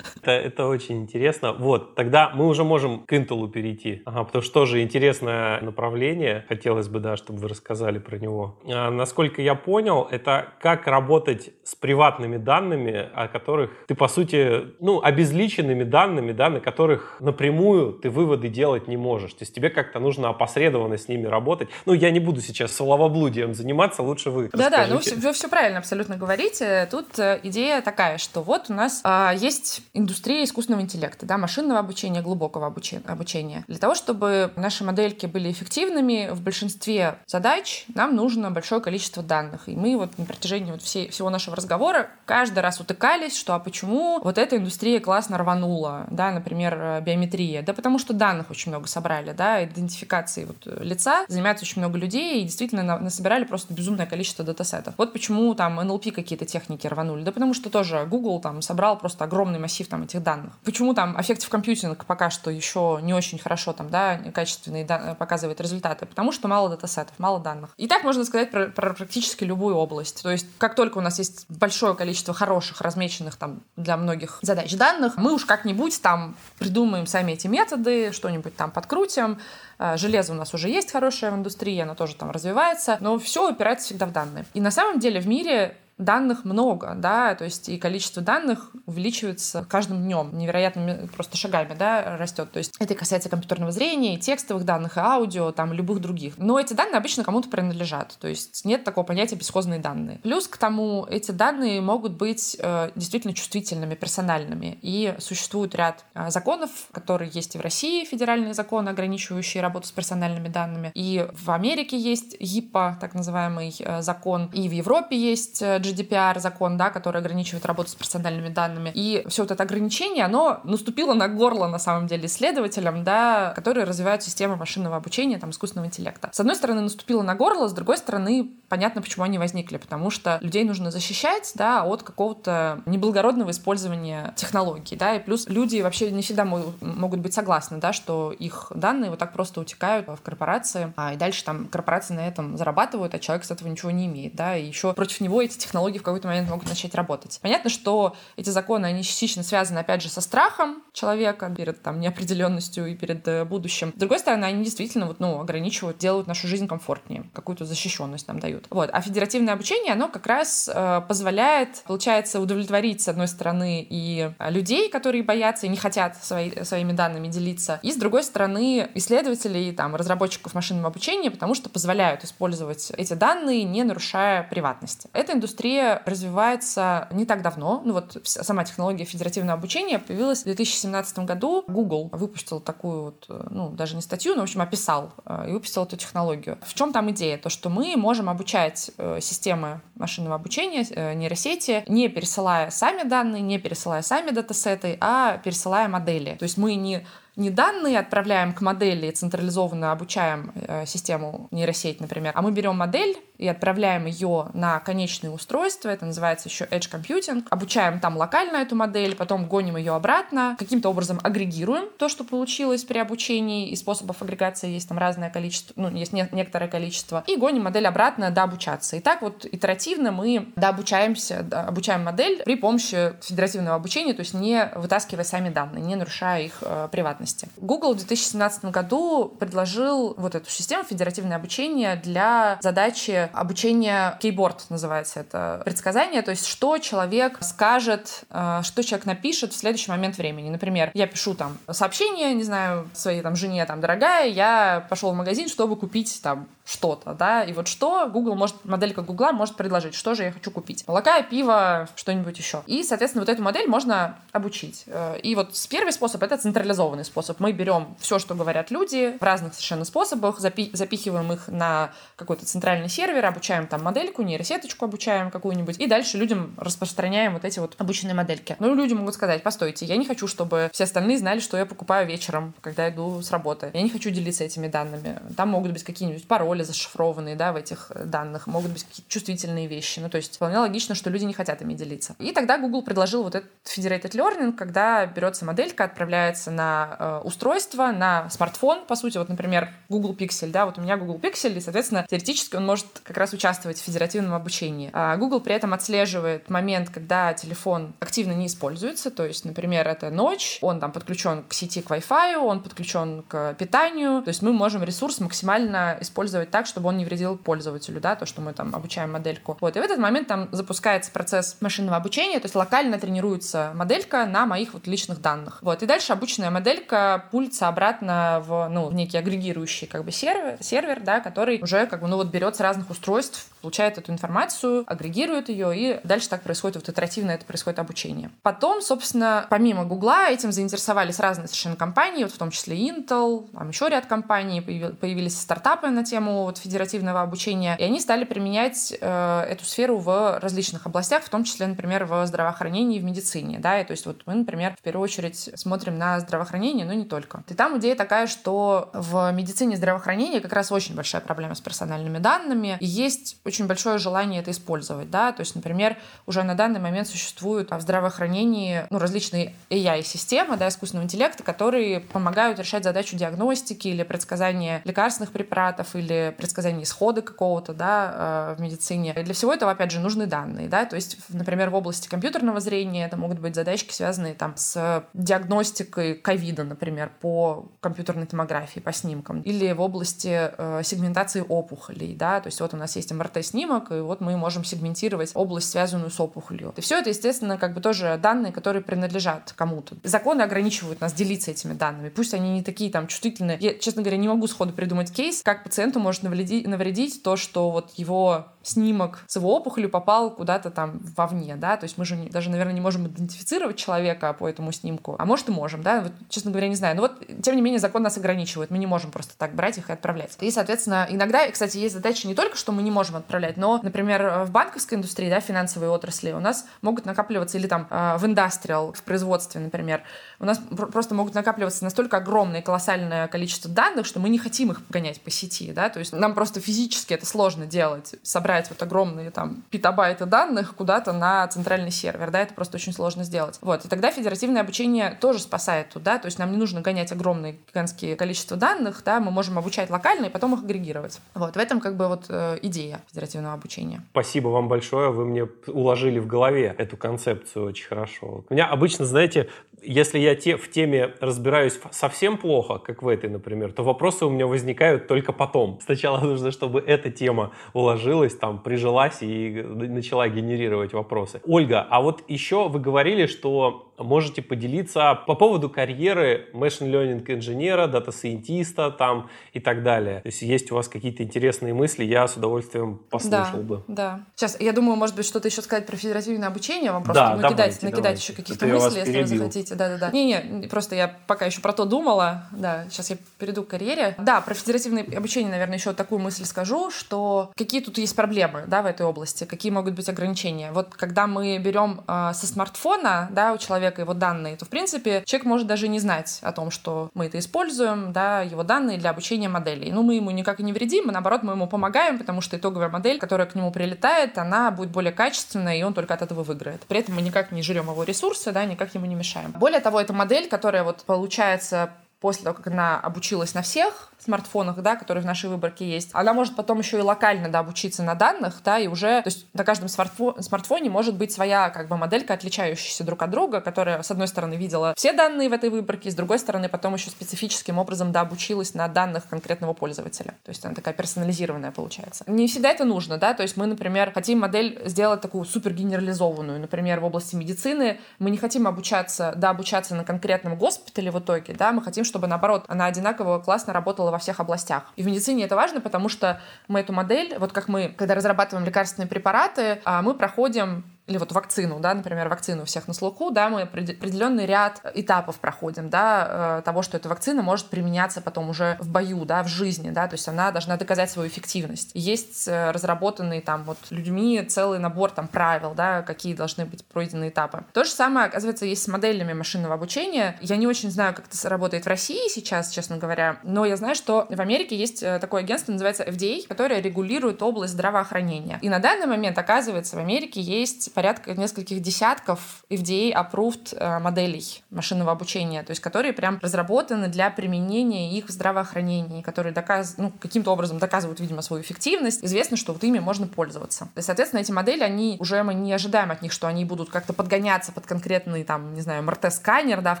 Это, это очень интересно. Вот, тогда мы уже можем к Intel перейти. Ага, потому что тоже интересное направление. Хотелось бы, да, чтобы вы рассказали про него. А, насколько я понял, это как работать с приватными данными, о которых ты, по сути, ну, обезличенными данными, да, на которых напрямую ты выводы делать не можешь. То есть тебе как-то нужно опосредованно с ними работать. Ну, я не буду сейчас словоблудием заниматься, лучше вы Да-да, ну, вы все правильно абсолютно говорите. Тут э, идея такая, что вот у нас а, есть индустрия искусственного интеллекта, да, машинного обучения, глубокого обучения. Для того, чтобы наши модельки были эффективными, в большинстве задач нам нужно большое количество данных. И мы вот на протяжении вот всей, всего нашего разговора каждый раз утыкались, что а почему вот эта индустрия классно рванула, да, например, э, биометрия. Да потому что данных очень много собрали, да, идентификации вот лица занимается очень много людей, и действительно на, насобирали просто безумное количество датасетов. Вот почему там NLP какие-то техники рванули. Да потому что тоже Google там собрал просто огромный массив там этих данных. Почему там Affective Computing пока что еще не очень хорошо там, да, качественные да, показывает результаты? Потому что мало датасетов, мало данных. И так можно сказать про, про практически любую область. То есть как только у нас есть большое количество хороших, размеченных там для многих задач данных, мы уж как-нибудь там придумаем сами эти методы, что-нибудь там подкрутим, Э, железо у нас уже есть хорошее в индустрии, оно тоже там развивается, но все упирается всегда в данные. И на самом деле в мире данных много, да, то есть и количество данных увеличивается каждым днем, невероятными просто шагами, да, растет. То есть это касается компьютерного зрения, и текстовых данных, и аудио, там, любых других. Но эти данные обычно кому-то принадлежат, то есть нет такого понятия бесхозные данные. Плюс к тому, эти данные могут быть э, действительно чувствительными, персональными, и существует ряд э, законов, которые есть и в России, федеральные законы, ограничивающие работу с персональными данными, и в Америке есть ГИПа, так называемый э, закон, и в Европе есть э, GDPR закон, да, который ограничивает работу с персональными данными. И все вот это ограничение, оно наступило на горло, на самом деле, исследователям, да, которые развивают системы машинного обучения, там, искусственного интеллекта. С одной стороны, наступило на горло, с другой стороны, понятно, почему они возникли, потому что людей нужно защищать, да, от какого-то неблагородного использования технологий, да, и плюс люди вообще не всегда могут быть согласны, да, что их данные вот так просто утекают в корпорации, а и дальше там корпорации на этом зарабатывают, а человек с этого ничего не имеет, да, и еще против него эти технологии технологии в какой-то момент могут начать работать. Понятно, что эти законы, они частично связаны, опять же, со страхом человека перед там, неопределенностью и перед э, будущим. С другой стороны, они действительно вот, ну, ограничивают, делают нашу жизнь комфортнее, какую-то защищенность нам дают. Вот. А федеративное обучение, оно как раз э, позволяет, получается, удовлетворить, с одной стороны, и людей, которые боятся и не хотят свои, своими данными делиться, и, с другой стороны, исследователей, там, разработчиков машинного обучения, потому что позволяют использовать эти данные, не нарушая приватности. Эта индустрия индустрия развивается не так давно. Ну вот сама технология федеративного обучения появилась в 2017 году. Google выпустил такую вот, э, ну даже не статью, но в общем описал э, и выпустил эту технологию. В чем там идея? То, что мы можем обучать э, системы машинного обучения, нейросети, не пересылая сами данные, не пересылая сами датасеты, а пересылая модели. То есть мы не не данные отправляем к модели, централизованно обучаем э, систему нейросеть, например, а мы берем модель и отправляем ее на конечное устройство, это называется еще Edge Computing, обучаем там локально эту модель, потом гоним ее обратно, каким-то образом агрегируем то, что получилось при обучении, и способов агрегации есть там разное количество, ну, есть не, некоторое количество, и гоним модель обратно дообучаться. И так вот итеративно мы дообучаемся, до, обучаем модель при помощи федеративного обучения, то есть не вытаскивая сами данные, не нарушая их э, приватность безопасности. Google в 2017 году предложил вот эту систему федеративное обучение для задачи обучения кейборд, называется это предсказание, то есть что человек скажет, э, что человек напишет в следующий момент времени. Например, я пишу там сообщение, не знаю, своей там жене, там, дорогая, я пошел в магазин, чтобы купить там что-то, да, и вот что Google может, моделька Google может предложить, что же я хочу купить. Молока, пиво, что-нибудь еще. И, соответственно, вот эту модель можно обучить. Э, и вот первый способ — это централизованный способ способ. Мы берем все, что говорят люди в разных совершенно способах, запи- запихиваем их на какой-то центральный сервер, обучаем там модельку, нейросеточку обучаем какую-нибудь, и дальше людям распространяем вот эти вот обученные модельки. Ну, люди могут сказать, постойте, я не хочу, чтобы все остальные знали, что я покупаю вечером, когда иду с работы. Я не хочу делиться этими данными. Там могут быть какие-нибудь пароли зашифрованные, да, в этих данных, могут быть какие-то чувствительные вещи. Ну, то есть вполне логично, что люди не хотят ими делиться. И тогда Google предложил вот этот Federated Learning, когда берется моделька, отправляется на э, устройство, на смартфон, по сути, вот, например, Google Pixel, да, вот у меня Google Pixel, и, соответственно, теоретически он может как раз участвовать в федеративном обучении. А Google при этом отслеживает момент, когда телефон активно не используется, то есть, например, это ночь, он там подключен к сети к Wi-Fi, он подключен к питанию, то есть мы можем ресурс максимально использовать так, чтобы он не вредил пользователю, да, то, что мы там обучаем модельку. Вот, и в этот момент там запускается процесс машинного обучения, то есть локально тренируется моделька на моих вот личных данных. Вот, и дальше обученная моделька пулится обратно в, ну, в некий агрегирующий как бы сервер, сервер, да, который уже как бы, ну вот берет с разных устройств, получает эту информацию, агрегирует ее, и дальше так происходит, вот итеративно это происходит обучение. Потом, собственно, помимо Гугла, этим заинтересовались разные совершенно компании, вот в том числе Intel, там еще ряд компаний, появились стартапы на тему вот федеративного обучения, и они стали применять э, эту сферу в различных областях, в том числе, например, в здравоохранении и в медицине, да, и то есть вот мы, например, в первую очередь смотрим на здравоохранение, но не только. И там идея такая, что в медицине и здравоохранении как раз очень большая проблема с персональными данными, и есть очень большое желание это использовать, да, то есть, например, уже на данный момент существуют в здравоохранении ну, различные AI-системы, да, искусственного интеллекта, которые помогают решать задачу диагностики или предсказания лекарственных препаратов или предсказания исхода какого-то, да, э, в медицине. И для всего этого, опять же, нужны данные, да, то есть, например, в области компьютерного зрения это могут быть задачки, связанные там с диагностикой ковида, например, по компьютерной томографии, по снимкам, или в области э, сегментации опухолей, да, то есть вот у нас есть МРТ-снимок, и вот мы можем сегментировать область, связанную с опухолью. И все это, естественно, как бы тоже данные, которые принадлежат кому-то. Законы ограничивают нас делиться этими данными. Пусть они не такие там чувствительные. Я, честно говоря, не могу сходу придумать кейс, как пациенту может навредить, навредить то, что вот его снимок с его опухолью попал куда-то там вовне, да, то есть мы же не, даже, наверное, не можем идентифицировать человека по этому снимку, а может и можем, да, вот, честно говоря, не знаю, но вот, тем не менее, закон нас ограничивает, мы не можем просто так брать их и отправлять. И, соответственно, иногда, кстати, есть задача не только, что мы не можем отправлять, но, например, в банковской индустрии, да, финансовой отрасли у нас могут накапливаться, или там э, в индастриал, в производстве, например, у нас просто могут накапливаться настолько огромное колоссальное количество данных, что мы не хотим их гонять по сети, да, то есть нам просто физически это сложно делать, собрать вот огромные там петабайты данных куда-то на центральный сервер, да, это просто очень сложно сделать. Вот, и тогда федеративное обучение тоже спасает тут, да, то есть нам не нужно гонять огромные гигантские количество данных, да, мы можем обучать локально и потом их агрегировать. Вот, в этом как бы вот э, идея федеративного обучения. Спасибо вам большое, вы мне уложили в голове эту концепцию очень хорошо. У меня обычно, знаете, если я те, в теме разбираюсь совсем плохо, как в этой, например, то вопросы у меня возникают только потом. Сначала (laughs) нужно, чтобы эта тема уложилась, там, прижилась и начала генерировать вопросы. Ольга, а вот еще вы говорили, что можете поделиться по поводу карьеры machine learning инженера, data scientist а там и так далее. То есть есть у вас какие-то интересные мысли, я с удовольствием послушал да, бы. Да. Сейчас, я думаю, может быть, что-то еще сказать про федеративное обучение, вам просто да, накидать, давайте, накидать давайте. еще каких-то мыслей, если вы захотите. Да-да-да. Не-не, просто я пока еще про то думала, да, сейчас я перейду к карьере. Да, про федеративное обучение, наверное, еще такую мысль скажу, что какие тут есть проблемы, да, в этой области, какие могут быть ограничения. Вот когда мы берем э, со смартфона, да, у человека его данные, то, в принципе, человек может даже не знать о том, что мы это используем, да, его данные для обучения моделей. Ну, мы ему никак и не вредим, мы, наоборот, мы ему помогаем, потому что итоговая модель, которая к нему прилетает, она будет более качественная, и он только от этого выиграет. При этом мы никак не жрем его ресурсы, да, никак ему не мешаем. Более того, эта модель, которая вот получается после того, как она обучилась на всех, смартфонах, да, которые в нашей выборке есть, она может потом еще и локально, да, обучиться на данных, да, и уже, то есть на каждом смартфо- смартфоне может быть своя, как бы, моделька, отличающаяся друг от друга, которая, с одной стороны, видела все данные в этой выборке, с другой стороны, потом еще специфическим образом, да, обучилась на данных конкретного пользователя. То есть она такая персонализированная получается. Не всегда это нужно, да, то есть мы, например, хотим модель сделать такую супер генерализованную, например, в области медицины, мы не хотим обучаться, да, обучаться на конкретном госпитале в итоге, да, мы хотим, чтобы, наоборот, она одинаково классно работала во всех областях. И в медицине это важно, потому что мы эту модель, вот как мы, когда разрабатываем лекарственные препараты, а, мы проходим или вот вакцину, да, например, вакцину у всех на слуху, да, мы определенный ряд этапов проходим, да, э, того, что эта вакцина может применяться потом уже в бою, да, в жизни, да, то есть она должна доказать свою эффективность. Есть э, разработанный там вот людьми целый набор там правил, да, какие должны быть пройдены этапы. То же самое, оказывается, есть с моделями машинного обучения. Я не очень знаю, как это работает в России сейчас, честно говоря, но я знаю, что в Америке есть э, такое агентство, называется FDA, которое регулирует область здравоохранения. И на данный момент, оказывается, в Америке есть порядка нескольких десятков FDA-approved э, моделей машинного обучения, то есть которые прям разработаны для применения их в здравоохранении, которые доказ... ну, каким-то образом доказывают, видимо, свою эффективность. Известно, что вот ими можно пользоваться. Есть, соответственно, эти модели, они уже мы не ожидаем от них, что они будут как-то подгоняться под конкретный, там, не знаю, МРТ-сканер, да, в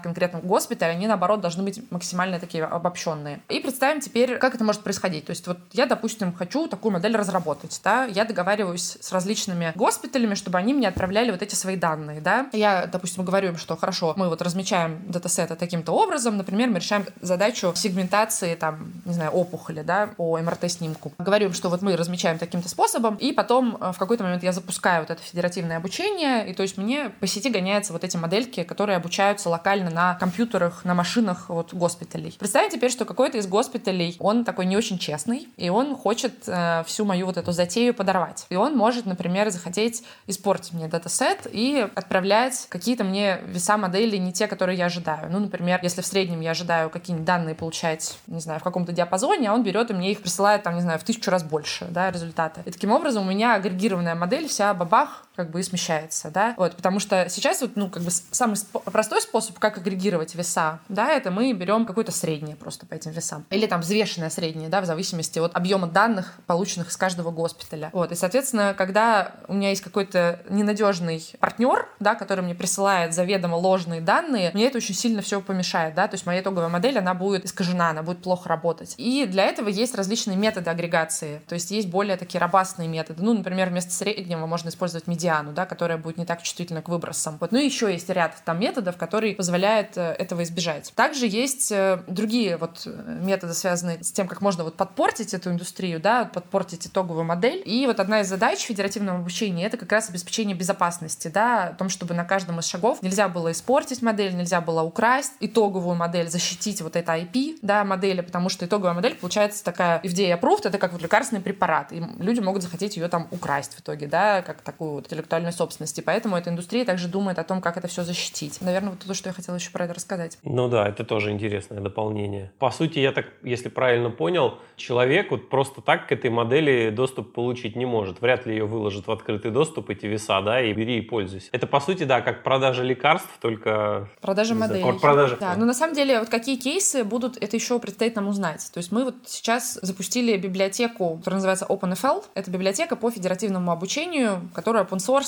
конкретном госпитале. Они, наоборот, должны быть максимально такие обобщенные. И представим теперь, как это может происходить. То есть вот я, допустим, хочу такую модель разработать, да, я договариваюсь с различными госпиталями, чтобы они мне отправляли вот эти свои данные, да. Я, допустим, говорю им, что хорошо, мы вот размечаем датасеты таким-то образом, например, мы решаем задачу сегментации, там, не знаю, опухоли, да, по МРТ-снимку. Говорю им, что вот мы размечаем таким-то способом, и потом э, в какой-то момент я запускаю вот это федеративное обучение, и то есть мне по сети гоняются вот эти модельки, которые обучаются локально на компьютерах, на машинах вот госпиталей. Представьте теперь, что какой-то из госпиталей, он такой не очень честный, и он хочет э, всю мою вот эту затею подорвать. И он может, например, захотеть испортить мне датасет и отправлять какие-то мне веса модели не те, которые я ожидаю. Ну, например, если в среднем я ожидаю какие-нибудь данные получать, не знаю, в каком-то диапазоне, а он берет и мне их присылает, там, не знаю, в тысячу раз больше, да, результаты. И таким образом у меня агрегированная модель вся бабах как бы и смещается, да, вот, потому что сейчас вот, ну, как бы самый простой способ, как агрегировать веса, да, это мы берем какое-то среднее просто по этим весам, или там взвешенное среднее, да, в зависимости от объема данных, полученных из каждого госпиталя, вот, и, соответственно, когда у меня есть какой-то ненадежный партнер, да, который мне присылает заведомо ложные данные, мне это очень сильно все помешает, да, то есть моя итоговая модель, она будет искажена, она будет плохо работать, и для этого есть различные методы агрегации, то есть есть более такие робастные методы, ну, например, вместо среднего можно использовать медиан, медиану, да, которая будет не так чувствительна к выбросам. Вот. Ну еще есть ряд там методов, которые позволяют э, этого избежать. Также есть э, другие вот э, методы, связанные с тем, как можно вот подпортить эту индустрию, да, подпортить итоговую модель. И вот одна из задач федеративного обучения — это как раз обеспечение безопасности, да, о том, чтобы на каждом из шагов нельзя было испортить модель, нельзя было украсть итоговую модель, защитить вот это IP, да, модели, потому что итоговая модель получается такая FDA approved, это как вот лекарственный препарат, и люди могут захотеть ее там украсть в итоге, да, как такую вот интеллектуальной собственности. Поэтому эта индустрия также думает о том, как это все защитить. Наверное, вот то, что я хотела еще про это рассказать. Ну да, это тоже интересное дополнение. По сути, я так, если правильно понял, человек вот просто так к этой модели доступ получить не может. Вряд ли ее выложат в открытый доступ, эти веса, да, и бери и пользуйся. Это, по сути, да, как продажа лекарств, только... Продажа моделей. Продажа. Да, но на самом деле, вот какие кейсы будут, это еще предстоит нам узнать. То есть мы вот сейчас запустили библиотеку, которая называется OpenFL. Это библиотека по федеративному обучению, которая open source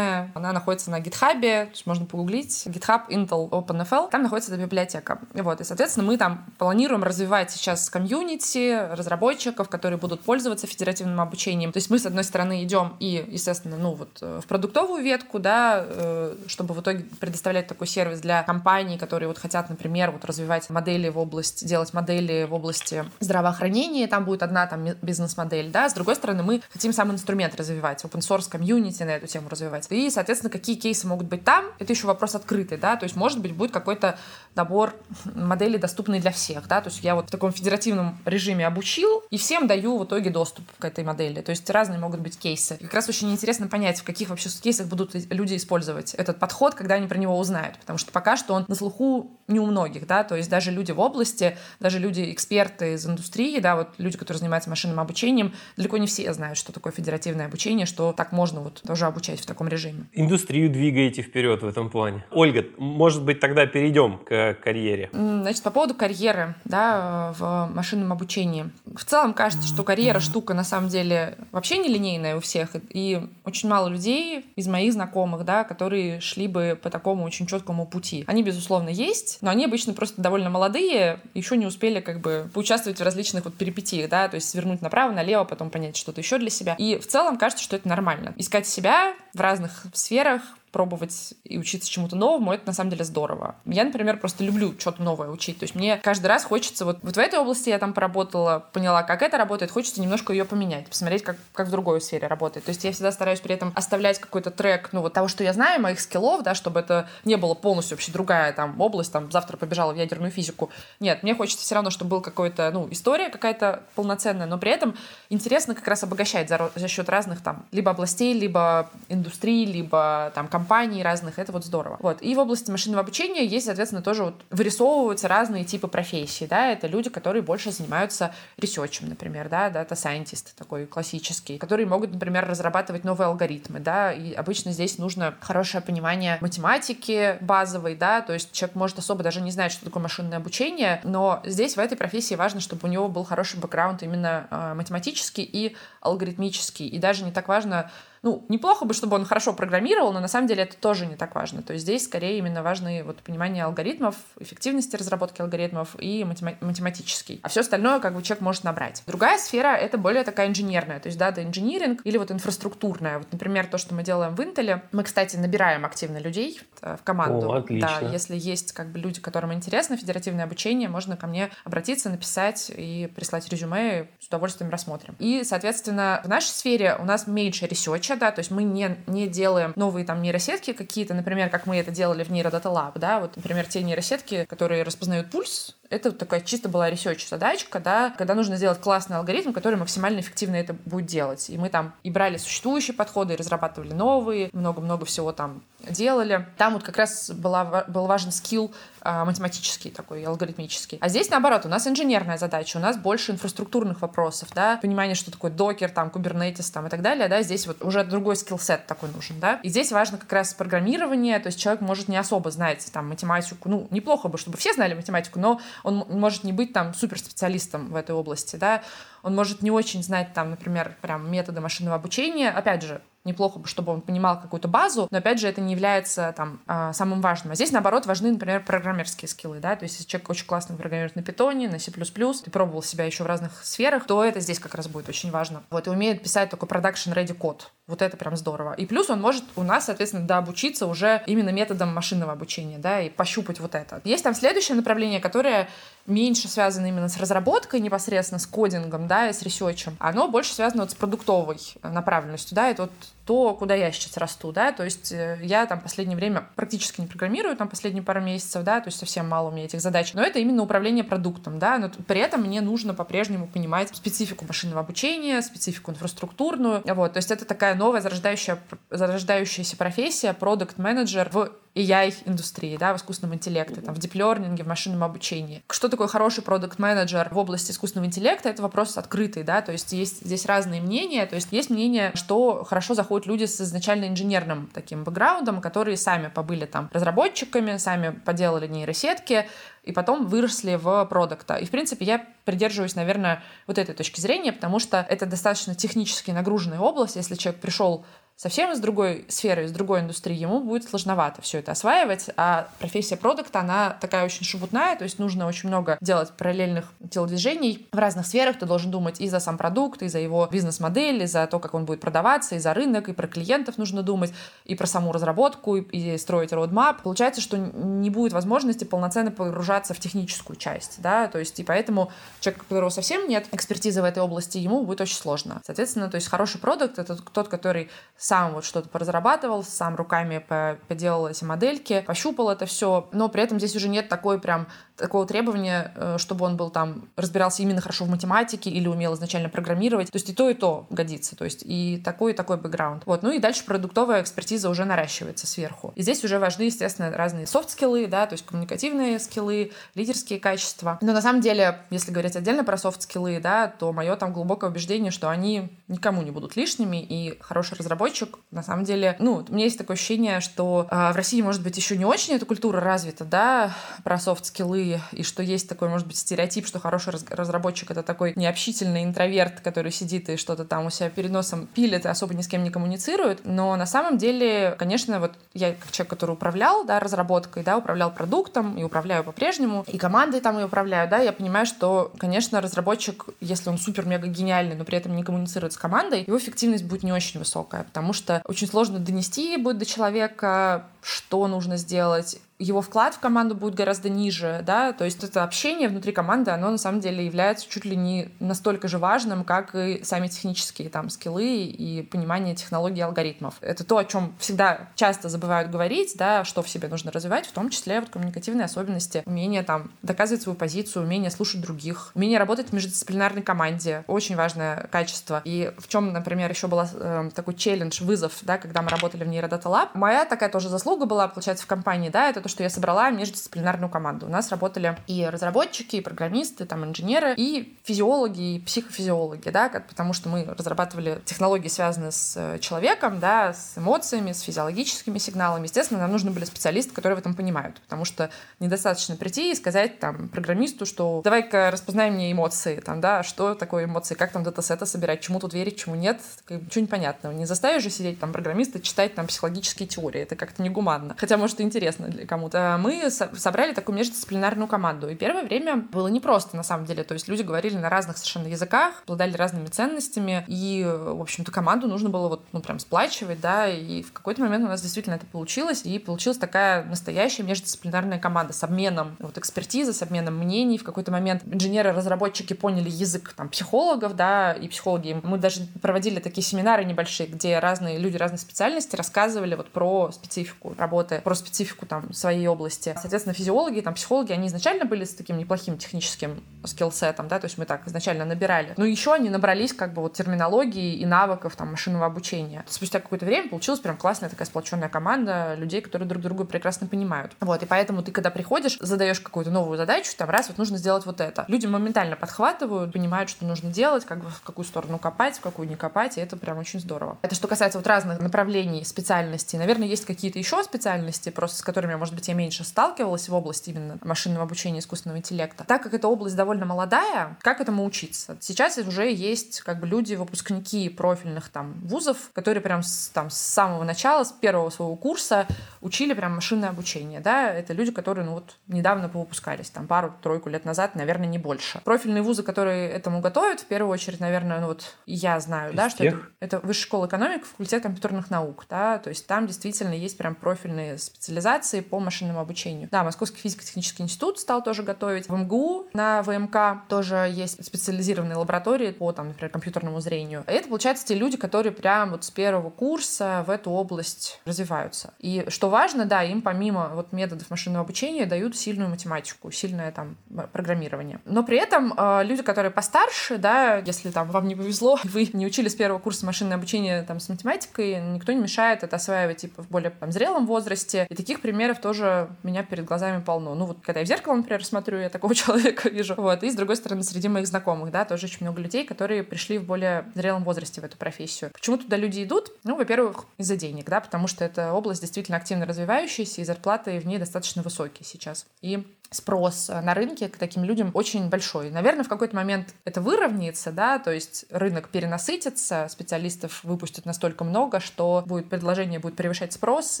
она находится на GitHub, то есть можно погуглить GitHub Intel OpenFL, там находится эта библиотека. Вот, и, соответственно, мы там планируем развивать сейчас комьюнити разработчиков, которые будут пользоваться федеративным обучением. То есть мы, с одной стороны, идем и, естественно, ну вот э, в продуктовую ветку, да, э, чтобы в итоге предоставлять такой сервис для компаний, которые вот хотят, например, вот развивать модели в области, делать модели в области здравоохранения, там будет одна там бизнес-модель, да, с другой стороны, мы хотим сам инструмент развивать, open source комьюнити на эту тему развивать. И, соответственно, какие кейсы могут быть там, это еще вопрос открытый, да, то есть, может быть, будет какой-то набор моделей, доступный для всех, да, то есть я вот в таком федеративном режиме обучил, и всем даю в итоге доступ к этой модели, то есть разные могут быть кейсы. Как раз очень интересно понять, в каких вообще кейсах будут люди использовать этот подход, когда они про него узнают, потому что пока что он на слуху не у многих, да, то есть даже люди в области, даже люди, эксперты из индустрии, да, вот люди, которые занимаются машинным обучением, далеко не все знают, что такое федеративное обучение, что так можно вот тоже обучать в таком режиме. Индустрию двигаете вперед в этом плане. Ольга, может быть, тогда перейдем к карьере. Значит, по поводу карьеры, да, в машинном обучении. В целом кажется, что карьера штука на самом деле вообще не линейная у всех, и очень мало людей из моих знакомых, да, которые шли бы по такому очень четкому пути. Они, безусловно, есть, но они обычно просто довольно молодые, еще не успели как бы поучаствовать в различных вот перипетиях, да, то есть свернуть направо, налево, потом понять что-то еще для себя. И в целом кажется, что это нормально. Искать себя в разных сферах, пробовать и учиться чему-то новому, это на самом деле здорово. Я, например, просто люблю что-то новое учить. То есть мне каждый раз хочется, вот, вот в этой области я там поработала, поняла, как это работает, хочется немножко ее поменять, посмотреть, как, как в другой сфере работает. То есть я всегда стараюсь при этом оставлять какой-то трек, ну, вот того, что я знаю, моих скиллов, да, чтобы это не было полностью вообще другая там область, там, завтра побежала в ядерную физику. Нет, мне хочется все равно, чтобы был какой-то, ну, история какая-то полноценная, но при этом интересно как раз обогащать за, за счет разных там либо областей, либо индустрий, либо там компаний разных. Это вот здорово. Вот. И в области машинного обучения есть, соответственно, тоже вот вырисовываются разные типы профессий, да, это люди, которые больше занимаются ресерчем, например, да, дата scientist такой классический, которые могут, например, разрабатывать новые алгоритмы, да, и обычно здесь нужно хорошее понимание математики базовой, да, то есть человек может особо даже не знать, что такое машинное обучение, но здесь в этой профессии важно, чтобы у него был хороший бэкграунд именно э, математический и алгоритмический, и даже не так важно, ну, неплохо бы, чтобы он хорошо программировал, но на самом деле это тоже не так важно. То есть здесь скорее именно важны вот понимание алгоритмов, эффективности разработки алгоритмов и математический. А все остальное как бы человек может набрать. Другая сфера — это более такая инженерная, то есть data engineering или вот инфраструктурная. Вот, например, то, что мы делаем в Intel. Мы, кстати, набираем активно людей э, в команду. О, отлично. Да, если есть как бы люди, которым интересно федеративное обучение, можно ко мне обратиться, написать и прислать резюме, с удовольствием рассмотрим. И, соответственно, в нашей сфере у нас меньше research а, да, то есть мы не, не делаем новые там нейросетки какие-то, например, как мы это делали в Neurodata Lab, да, вот, например, те нейросетки, которые распознают пульс, это вот такая чисто была research задачка, да, когда нужно сделать классный алгоритм, который максимально эффективно это будет делать. И мы там и брали существующие подходы, и разрабатывали новые, много-много всего там делали. Там вот как раз была, был важен скилл а, математический такой, алгоритмический. А здесь, наоборот, у нас инженерная задача, у нас больше инфраструктурных вопросов, да, понимание, что такое докер, там, кубернетис, там, и так далее, да, здесь вот уже другой скилл-сет такой нужен, да. И здесь важно как раз программирование, то есть человек может не особо знать там математику, ну, неплохо бы, чтобы все знали математику, но он может не быть там суперспециалистом в этой области, да, он может не очень знать там, например, прям методы машинного обучения, опять же, неплохо бы, чтобы он понимал какую-то базу, но, опять же, это не является там а, самым важным. А здесь, наоборот, важны, например, программерские скиллы, да, то есть если человек очень классно программирует на питоне, на C++, ты пробовал себя еще в разных сферах, то это здесь как раз будет очень важно. Вот, и умеет писать такой production-ready код. Вот это прям здорово. И плюс он может у нас, соответственно, дообучиться уже именно методом машинного обучения, да, и пощупать вот это. Есть там следующее направление, которое меньше связано именно с разработкой непосредственно, с кодингом, да, и с ресерчем. Оно больше связано вот с продуктовой направленностью, да, это вот то, куда я сейчас расту, да, то есть э, я там последнее время практически не программирую, там последние пару месяцев, да, то есть совсем мало у меня этих задач, но это именно управление продуктом, да, но при этом мне нужно по-прежнему понимать специфику машинного обучения, специфику инфраструктурную, вот, то есть это такая новая зарождающая, зарождающаяся профессия, продукт-менеджер в AI-индустрии, да, в искусственном интеллекте, там, в диплернинге, в машинном обучении. Что такое хороший продукт-менеджер в области искусственного интеллекта? Это вопрос открытый, да, то есть есть здесь разные мнения, то есть есть мнение, что хорошо заходят люди с изначально инженерным таким бэкграундом, которые сами побыли там разработчиками, сами поделали нейросетки, и потом выросли в продукта. И, в принципе, я придерживаюсь, наверное, вот этой точки зрения, потому что это достаточно технически нагруженная область. Если человек пришел совсем из другой сферы, из другой индустрии, ему будет сложновато все это осваивать, а профессия продукта, она такая очень шебутная, то есть нужно очень много делать параллельных телодвижений в разных сферах, ты должен думать и за сам продукт, и за его бизнес-модель, и за то, как он будет продаваться, и за рынок, и про клиентов нужно думать, и про саму разработку, и, и строить roadmap. Получается, что не будет возможности полноценно погружаться в техническую часть, да, то есть и поэтому человек, у которого совсем нет экспертизы в этой области, ему будет очень сложно. Соответственно, то есть хороший продукт — это тот, который сам вот что-то поразрабатывал, сам руками поделал эти модельки, пощупал это все, но при этом здесь уже нет такой прям такого требования, э, чтобы он был там, разбирался именно хорошо в математике или умел изначально программировать. То есть и то, и то годится. То есть и такой, и такой бэкграунд. Вот. Ну и дальше продуктовая экспертиза уже наращивается сверху. И здесь уже важны, естественно, разные софт-скиллы, да, то есть коммуникативные скиллы, лидерские качества. Но на самом деле, если говорить отдельно про софт-скиллы, да, то мое там глубокое убеждение, что они никому не будут лишними, и хороший разработчик, на самом деле, ну, у меня есть такое ощущение, что э, в России, может быть, еще не очень эта культура развита, да, про софт-скиллы, и что есть такой, может быть, стереотип, что хороший разработчик — это такой необщительный интроверт, который сидит и что-то там у себя перед носом пилит и особо ни с кем не коммуницирует. Но на самом деле, конечно, вот я как человек, который управлял да, разработкой, да, управлял продуктом и управляю по-прежнему, по-прежнему, и командой там и управляю, да, я понимаю, что, конечно, разработчик, если он супер-мега гениальный, но при этом не коммуницирует с командой, его эффективность будет не очень высокая, потому что очень сложно донести будет до человека, что нужно сделать, его вклад в команду будет гораздо ниже, да, то есть это общение внутри команды, оно на самом деле является чуть ли не настолько же важным, как и сами технические там скиллы и понимание технологий алгоритмов. Это то, о чем всегда часто забывают говорить, да, что в себе нужно развивать, в том числе вот коммуникативные особенности, умение там доказывать свою позицию, умение слушать других, умение работать в междисциплинарной команде, очень важное качество. И в чем, например, еще был э, такой челлендж, вызов, да, когда мы работали в Neurodata Lab, моя такая тоже заслуга была, получается, в компании, да, это то, что я собрала междисциплинарную команду. У нас работали и разработчики, и программисты, там, инженеры, и физиологи, и психофизиологи, да, как, потому что мы разрабатывали технологии, связанные с э, человеком, да, с эмоциями, с физиологическими сигналами. Естественно, нам нужны были специалисты, которые в этом понимают, потому что недостаточно прийти и сказать там программисту, что давай-ка распознаем мне эмоции, там, да, что такое эмоции, как там датасеты собирать, чему тут верить, чему нет, ничего непонятного. Не заставишь же сидеть там программиста читать там психологические теории, это как-то негуманно. Хотя, может, интересно для кому-то. Мы собрали такую междисциплинарную команду. И первое время было непросто, на самом деле. То есть люди говорили на разных совершенно языках, обладали разными ценностями. И, в общем-то, команду нужно было вот, ну, прям сплачивать, да. И в какой-то момент у нас действительно это получилось. И получилась такая настоящая междисциплинарная команда с обменом вот, экспертизы, с обменом мнений. В какой-то момент инженеры-разработчики поняли язык там, психологов, да, и психологи. Мы даже проводили такие семинары небольшие, где разные люди разной специальности рассказывали вот про специфику работы, про специфику там своей области. Соответственно, физиологи, там, психологи, они изначально были с таким неплохим техническим скиллсетом, да, то есть мы так изначально набирали. Но еще они набрались как бы вот терминологии и навыков там машинного обучения. Спустя какое-то время получилась прям классная такая сплоченная команда людей, которые друг друга прекрасно понимают. Вот, и поэтому ты, когда приходишь, задаешь какую-то новую задачу, там, раз, вот нужно сделать вот это. Люди моментально подхватывают, понимают, что нужно делать, как бы в какую сторону копать, в какую не копать, и это прям очень здорово. Это что касается вот разных направлений, специальностей. Наверное, есть какие-то еще специальности, просто с которыми, может быть, я меньше сталкивалась в области именно машинного обучения искусственного интеллекта. Так как эта область довольно молодая, как этому учиться? Сейчас уже есть как бы люди, выпускники профильных там вузов, которые прям с, там, с самого начала, с первого своего курса учили прям машинное обучение, да, это люди, которые, ну вот, недавно повыпускались, там, пару-тройку лет назад, наверное, не больше. Профильные вузы, которые этому готовят, в первую очередь, наверное, ну вот, я знаю, Из да, что это, это Высшая школа экономик, факультет компьютерных наук, да, то есть там действительно есть прям профильные специализации по машинному обучению. Да, Московский физико-технический институт стал тоже готовить. В МГУ на ВМК тоже есть специализированные лаборатории по, там, например, компьютерному зрению. И это, получается, те люди, которые прям вот с первого курса в эту область развиваются. И что важно, да, им помимо вот методов машинного обучения дают сильную математику, сильное там программирование. Но при этом э, люди, которые постарше, да, если там вам не повезло, (laughs) вы не учили с первого курса машинное обучение там с математикой, никто не мешает это осваивать типа в более там, зрелом возрасте. И таких примеров тоже у меня перед глазами полно. Ну вот когда я в зеркало, например, смотрю, я такого (laughs) человека вижу. Вот. И с другой стороны, среди моих знакомых, да, тоже очень много людей, которые пришли в более зрелом возрасте в эту профессию. Почему туда люди идут? Ну, во-первых, из-за денег, да, потому что это область действительно активно развивающаяся, и зарплаты в ней достаточно высокие сейчас. И спрос на рынке к таким людям очень большой. Наверное, в какой-то момент это выровняется, да, то есть рынок перенасытится, специалистов выпустят настолько много, что будет предложение будет превышать спрос,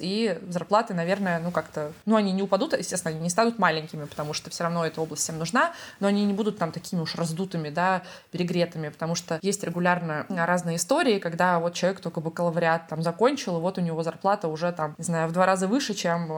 и зарплаты, наверное, ну как-то, ну они не упадут, естественно, они не станут маленькими, потому что все равно эта область всем нужна, но они не будут там такими уж раздутыми, да, перегретыми, потому что есть регулярно разные истории, когда вот человек только бакалавриат там закончил, и вот у него зарплата уже там, не знаю, в два раза выше, чем...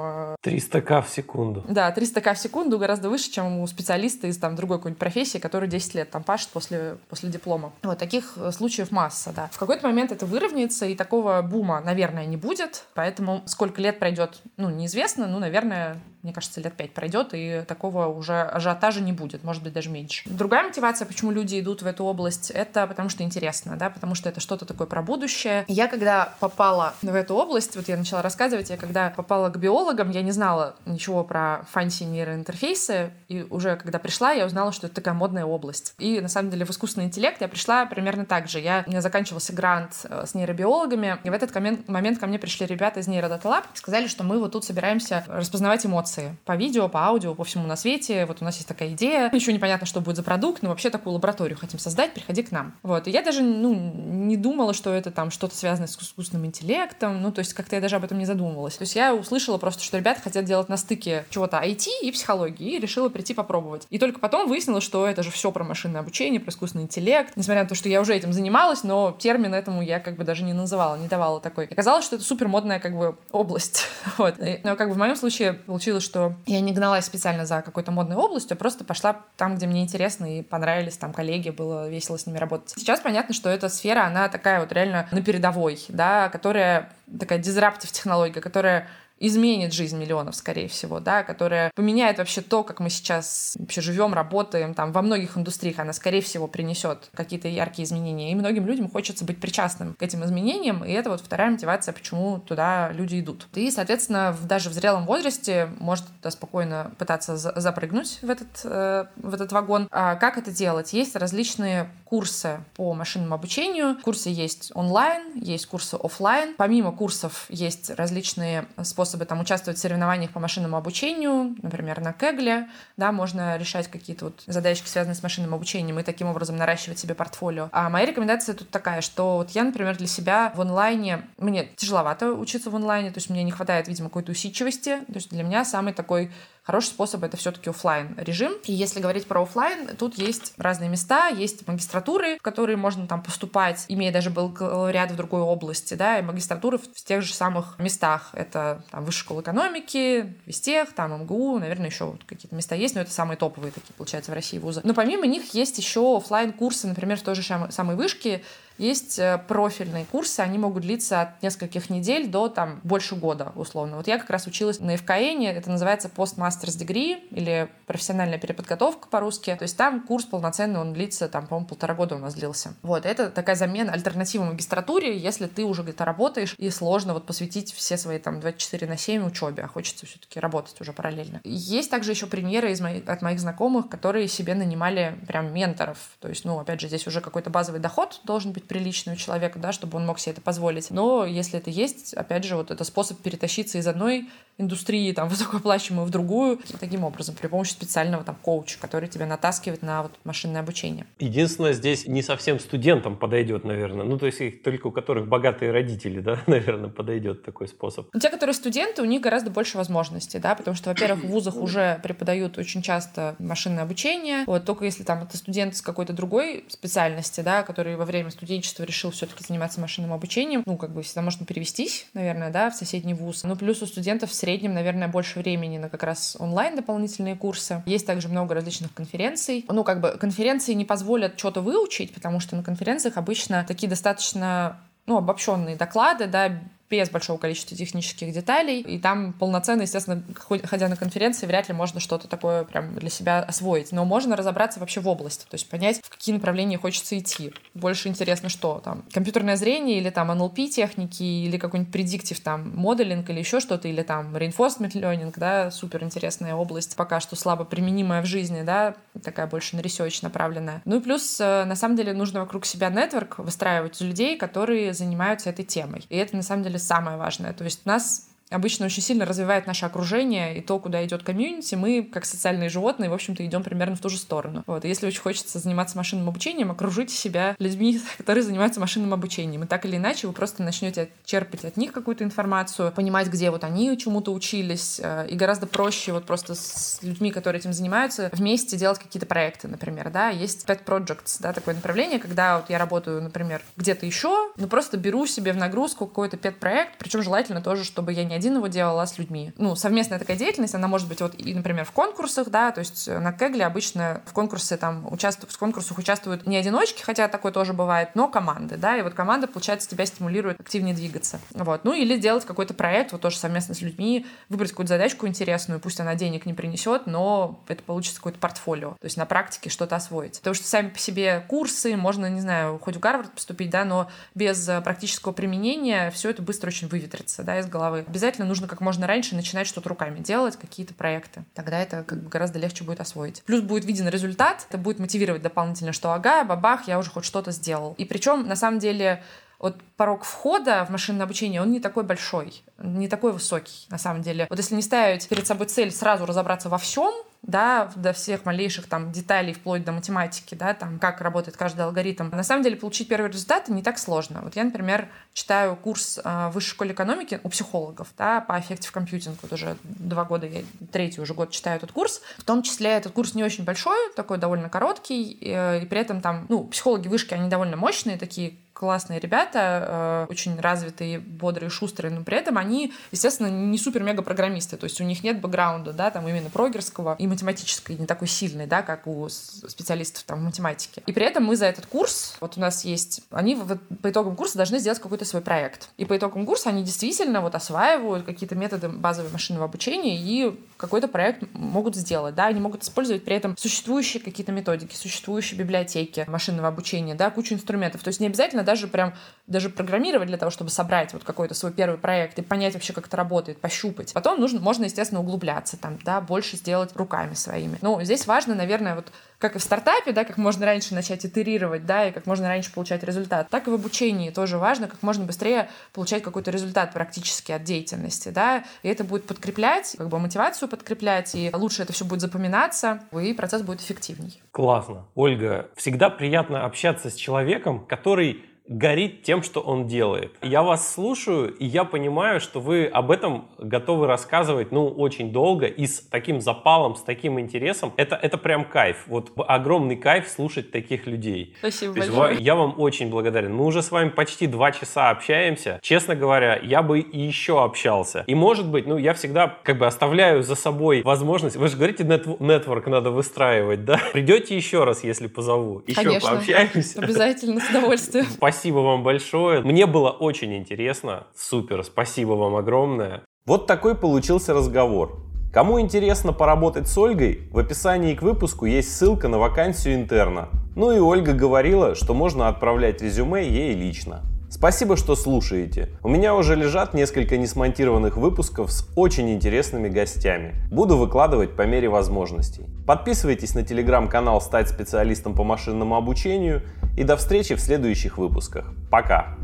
300к э, в секунду. Да, 300к в секунду, секунду гораздо выше, чем у специалиста из там, другой какой-нибудь профессии, который 10 лет там пашет после, после диплома. Вот таких э, случаев масса, да. В какой-то момент это выровняется, и такого бума, наверное, не будет, поэтому сколько лет пройдет, ну, неизвестно, ну, наверное, мне кажется, лет пять пройдет, и такого уже ажиотажа не будет, может быть, даже меньше. Другая мотивация, почему люди идут в эту область, это потому что интересно, да, потому что это что-то такое про будущее. Я когда попала в эту область, вот я начала рассказывать, я когда попала к биологам, я не знала ничего про фанси нейроинтерфейсы, и уже когда пришла, я узнала, что это такая модная область. И на самом деле в искусственный интеллект я пришла примерно так же. Я, заканчивался грант э, с нейробиологами, и в этот момент, ко мне пришли ребята из и сказали, что мы вот тут собираемся распознавать эмоции эмоции по видео, по аудио, по всему на свете. Вот у нас есть такая идея. Еще непонятно, что будет за продукт, но вообще такую лабораторию хотим создать, приходи к нам. Вот. И я даже ну, не думала, что это там что-то связанное с искусственным интеллектом. Ну, то есть как-то я даже об этом не задумывалась. То есть я услышала просто, что ребята хотят делать на стыке чего-то IT и психологии, и решила прийти попробовать. И только потом выяснилось, что это же все про машинное обучение, про искусственный интеллект. Несмотря на то, что я уже этим занималась, но термин этому я как бы даже не называла, не давала такой. Оказалось, что это супер модная как бы область. (laughs) вот. Но как бы в моем случае получилось, что я не гналась специально за какой-то модной областью, а просто пошла там, где мне интересно и понравились там коллеги, было весело с ними работать. Сейчас понятно, что эта сфера, она такая вот реально на передовой, да, которая такая дизраптив технология, которая изменит жизнь миллионов, скорее всего, да, которая поменяет вообще то, как мы сейчас вообще живем, работаем, там, во многих индустриях она, скорее всего, принесет какие-то яркие изменения. И многим людям хочется быть причастным к этим изменениям, и это вот вторая мотивация, почему туда люди идут. И, соответственно, даже в зрелом возрасте может да, спокойно пытаться запрыгнуть в этот, э, в этот вагон. А как это делать? Есть различные курсы по машинному обучению. Курсы есть онлайн, есть курсы офлайн. Помимо курсов есть различные способы там, участвовать в соревнованиях по машинному обучению, например, на Кегле. Да, можно решать какие-то вот задачки, связанные с машинным обучением, и таким образом наращивать себе портфолио. А моя рекомендация тут такая, что вот я, например, для себя в онлайне, мне тяжеловато учиться в онлайне, то есть мне не хватает, видимо, какой-то усидчивости. То есть для меня самый такой Хороший способ это все-таки офлайн режим. И если говорить про офлайн, тут есть разные места, есть магистратуры, в которые можно там поступать, имея даже бакалавриат в другой области, да, и магистратуры в тех же самых местах. Это Высшая школа экономики, Вестех, там МГУ, наверное, еще вот какие-то места есть, но это самые топовые такие, получается, в России вузы. Но помимо них есть еще офлайн курсы например, в той же самой вышке, есть э, профильные курсы, они могут длиться от нескольких недель до там больше года, условно. Вот я как раз училась на ФКН, это называется Postmasters Degree или профессиональная переподготовка по-русски. То есть там курс полноценный, он длится, там, по-моему, полтора года у нас длился. Вот, это такая замена, альтернатива магистратуре, если ты уже где-то работаешь и сложно вот посвятить все свои там 24 на 7 учебе, а хочется все-таки работать уже параллельно. Есть также еще примеры из моих, от моих знакомых, которые себе нанимали прям менторов. То есть, ну, опять же, здесь уже какой-то базовый доход должен быть приличный у человека, да, чтобы он мог себе это позволить. Но если это есть, опять же, вот это способ перетащиться из одной индустрии, там, (laughs) высокооплачиваемую в другую, таким образом, при помощи специального там коуча, который тебя натаскивает на вот машинное обучение. Единственное, здесь не совсем студентам подойдет, наверное. Ну, то есть их только у которых богатые родители, да, (laughs) наверное, подойдет такой способ. Те, которые студенты, у них гораздо больше возможностей, да, потому что, во-первых, в вузах уже преподают очень часто машинное обучение. Вот только если там это студент с какой-то другой специальности, да, который во время студенчества решил все-таки заниматься машинным обучением, ну, как бы всегда можно перевестись, наверное, да, в соседний вуз. Ну, плюс у студентов в среднем, наверное, больше времени на как раз онлайн дополнительные курсы. Есть также много различных конференций. Ну, как бы конференции не позволят что-то выучить, потому что на конференциях обычно такие достаточно ну, обобщенные доклады, да, без большого количества технических деталей. И там полноценно, естественно, ходя на конференции, вряд ли можно что-то такое прям для себя освоить. Но можно разобраться вообще в области, то есть понять, в какие направления хочется идти. Больше интересно, что там компьютерное зрение или там NLP техники или какой-нибудь предиктив там моделинг или еще что-то, или там reinforcement learning, да, супер интересная область, пока что слабо применимая в жизни, да, такая больше на research направленная. Ну и плюс, э, на самом деле, нужно вокруг себя нетворк выстраивать людей, которые занимаются этой темой. И это, на самом деле, самое важное. То есть нас обычно очень сильно развивает наше окружение и то, куда идет комьюнити, мы, как социальные животные, в общем-то, идем примерно в ту же сторону. Вот. И если очень хочется заниматься машинным обучением, окружите себя людьми, (laughs) которые занимаются машинным обучением. И так или иначе вы просто начнете черпать от них какую-то информацию, понимать, где вот они чему-то учились. Э, и гораздо проще вот просто с людьми, которые этим занимаются, вместе делать какие-то проекты, например. Да? Есть Pet Projects, да, такое направление, когда вот я работаю, например, где-то еще, но просто беру себе в нагрузку какой-то пет-проект, причем желательно тоже, чтобы я не один его делала с людьми. Ну, совместная такая деятельность, она может быть вот, и, например, в конкурсах, да, то есть на Кегле обычно в конкурсе там участвуют, в конкурсах участвуют не одиночки, хотя такое тоже бывает, но команды, да, и вот команда, получается, тебя стимулирует активнее двигаться. Вот. Ну, или делать какой-то проект, вот тоже совместно с людьми, выбрать какую-то задачку интересную, пусть она денег не принесет, но это получится какое-то портфолио, то есть на практике что-то освоить. Потому что сами по себе курсы, можно, не знаю, хоть в Гарвард поступить, да, но без э, практического применения все это быстро очень выветрится, да, из головы. Обязательно обязательно нужно как можно раньше начинать что-то руками делать, какие-то проекты. Тогда это как бы гораздо легче будет освоить. Плюс будет виден результат, это будет мотивировать дополнительно, что ага, бабах, я уже хоть что-то сделал. И причем, на самом деле, вот порог входа в машинное обучение, он не такой большой, не такой высокий, на самом деле. Вот если не ставить перед собой цель сразу разобраться во всем, да, до всех малейших там деталей, вплоть до математики, да, там, как работает каждый алгоритм. На самом деле получить первые результаты не так сложно. Вот я, например, читаю курс э, в высшей школе экономики у психологов, да, по Effective Computing. Вот уже два года, я третий уже год читаю этот курс. В том числе этот курс не очень большой, такой довольно короткий, э, и при этом там, ну, психологи вышки, они довольно мощные, такие классные ребята, э, очень развитые, бодрые, шустрые, но при этом они, естественно, не супер-мега-программисты, то есть у них нет бэкграунда, да, там именно прогерского и математического, не такой сильный, да, как у специалистов там в математике. И при этом мы за этот курс, вот у нас есть, они вот, по итогам курса должны сделать какой-то свой проект. И по итогам курса они действительно вот осваивают какие-то методы базового машинного обучения и какой-то проект могут сделать, да, они могут использовать при этом существующие какие-то методики, существующие библиотеки машинного обучения, да, кучу инструментов. То есть не обязательно даже прям даже программировать для того, чтобы собрать вот какой-то свой первый проект и понять вообще, как это работает, пощупать. Потом нужно, можно, естественно, углубляться там, да, больше сделать руками своими. Ну, здесь важно, наверное, вот как и в стартапе, да, как можно раньше начать итерировать, да, и как можно раньше получать результат, так и в обучении тоже важно, как можно быстрее получать какой-то результат практически от деятельности, да, и это будет подкреплять, как бы мотивацию подкреплять, и лучше это все будет запоминаться, и процесс будет эффективней. Классно. Ольга, всегда приятно общаться с человеком, который горит тем, что он делает. Я вас слушаю, и я понимаю, что вы об этом готовы рассказывать, ну, очень долго и с таким запалом, с таким интересом. Это, это прям кайф. Вот огромный кайф слушать таких людей. Спасибо большое. Есть, я вам очень благодарен. Мы уже с вами почти два часа общаемся. Честно говоря, я бы и еще общался. И может быть, ну, я всегда как бы оставляю за собой возможность. Вы же говорите, нетворк надо выстраивать, да? Придете еще раз, если позову. Еще Конечно. пообщаемся. Обязательно, с удовольствием. Спасибо спасибо вам большое. Мне было очень интересно. Супер, спасибо вам огромное. Вот такой получился разговор. Кому интересно поработать с Ольгой, в описании к выпуску есть ссылка на вакансию интерна. Ну и Ольга говорила, что можно отправлять резюме ей лично. Спасибо, что слушаете. У меня уже лежат несколько несмонтированных выпусков с очень интересными гостями. Буду выкладывать по мере возможностей. Подписывайтесь на телеграм-канал «Стать специалистом по машинному обучению» и до встречи в следующих выпусках. Пока!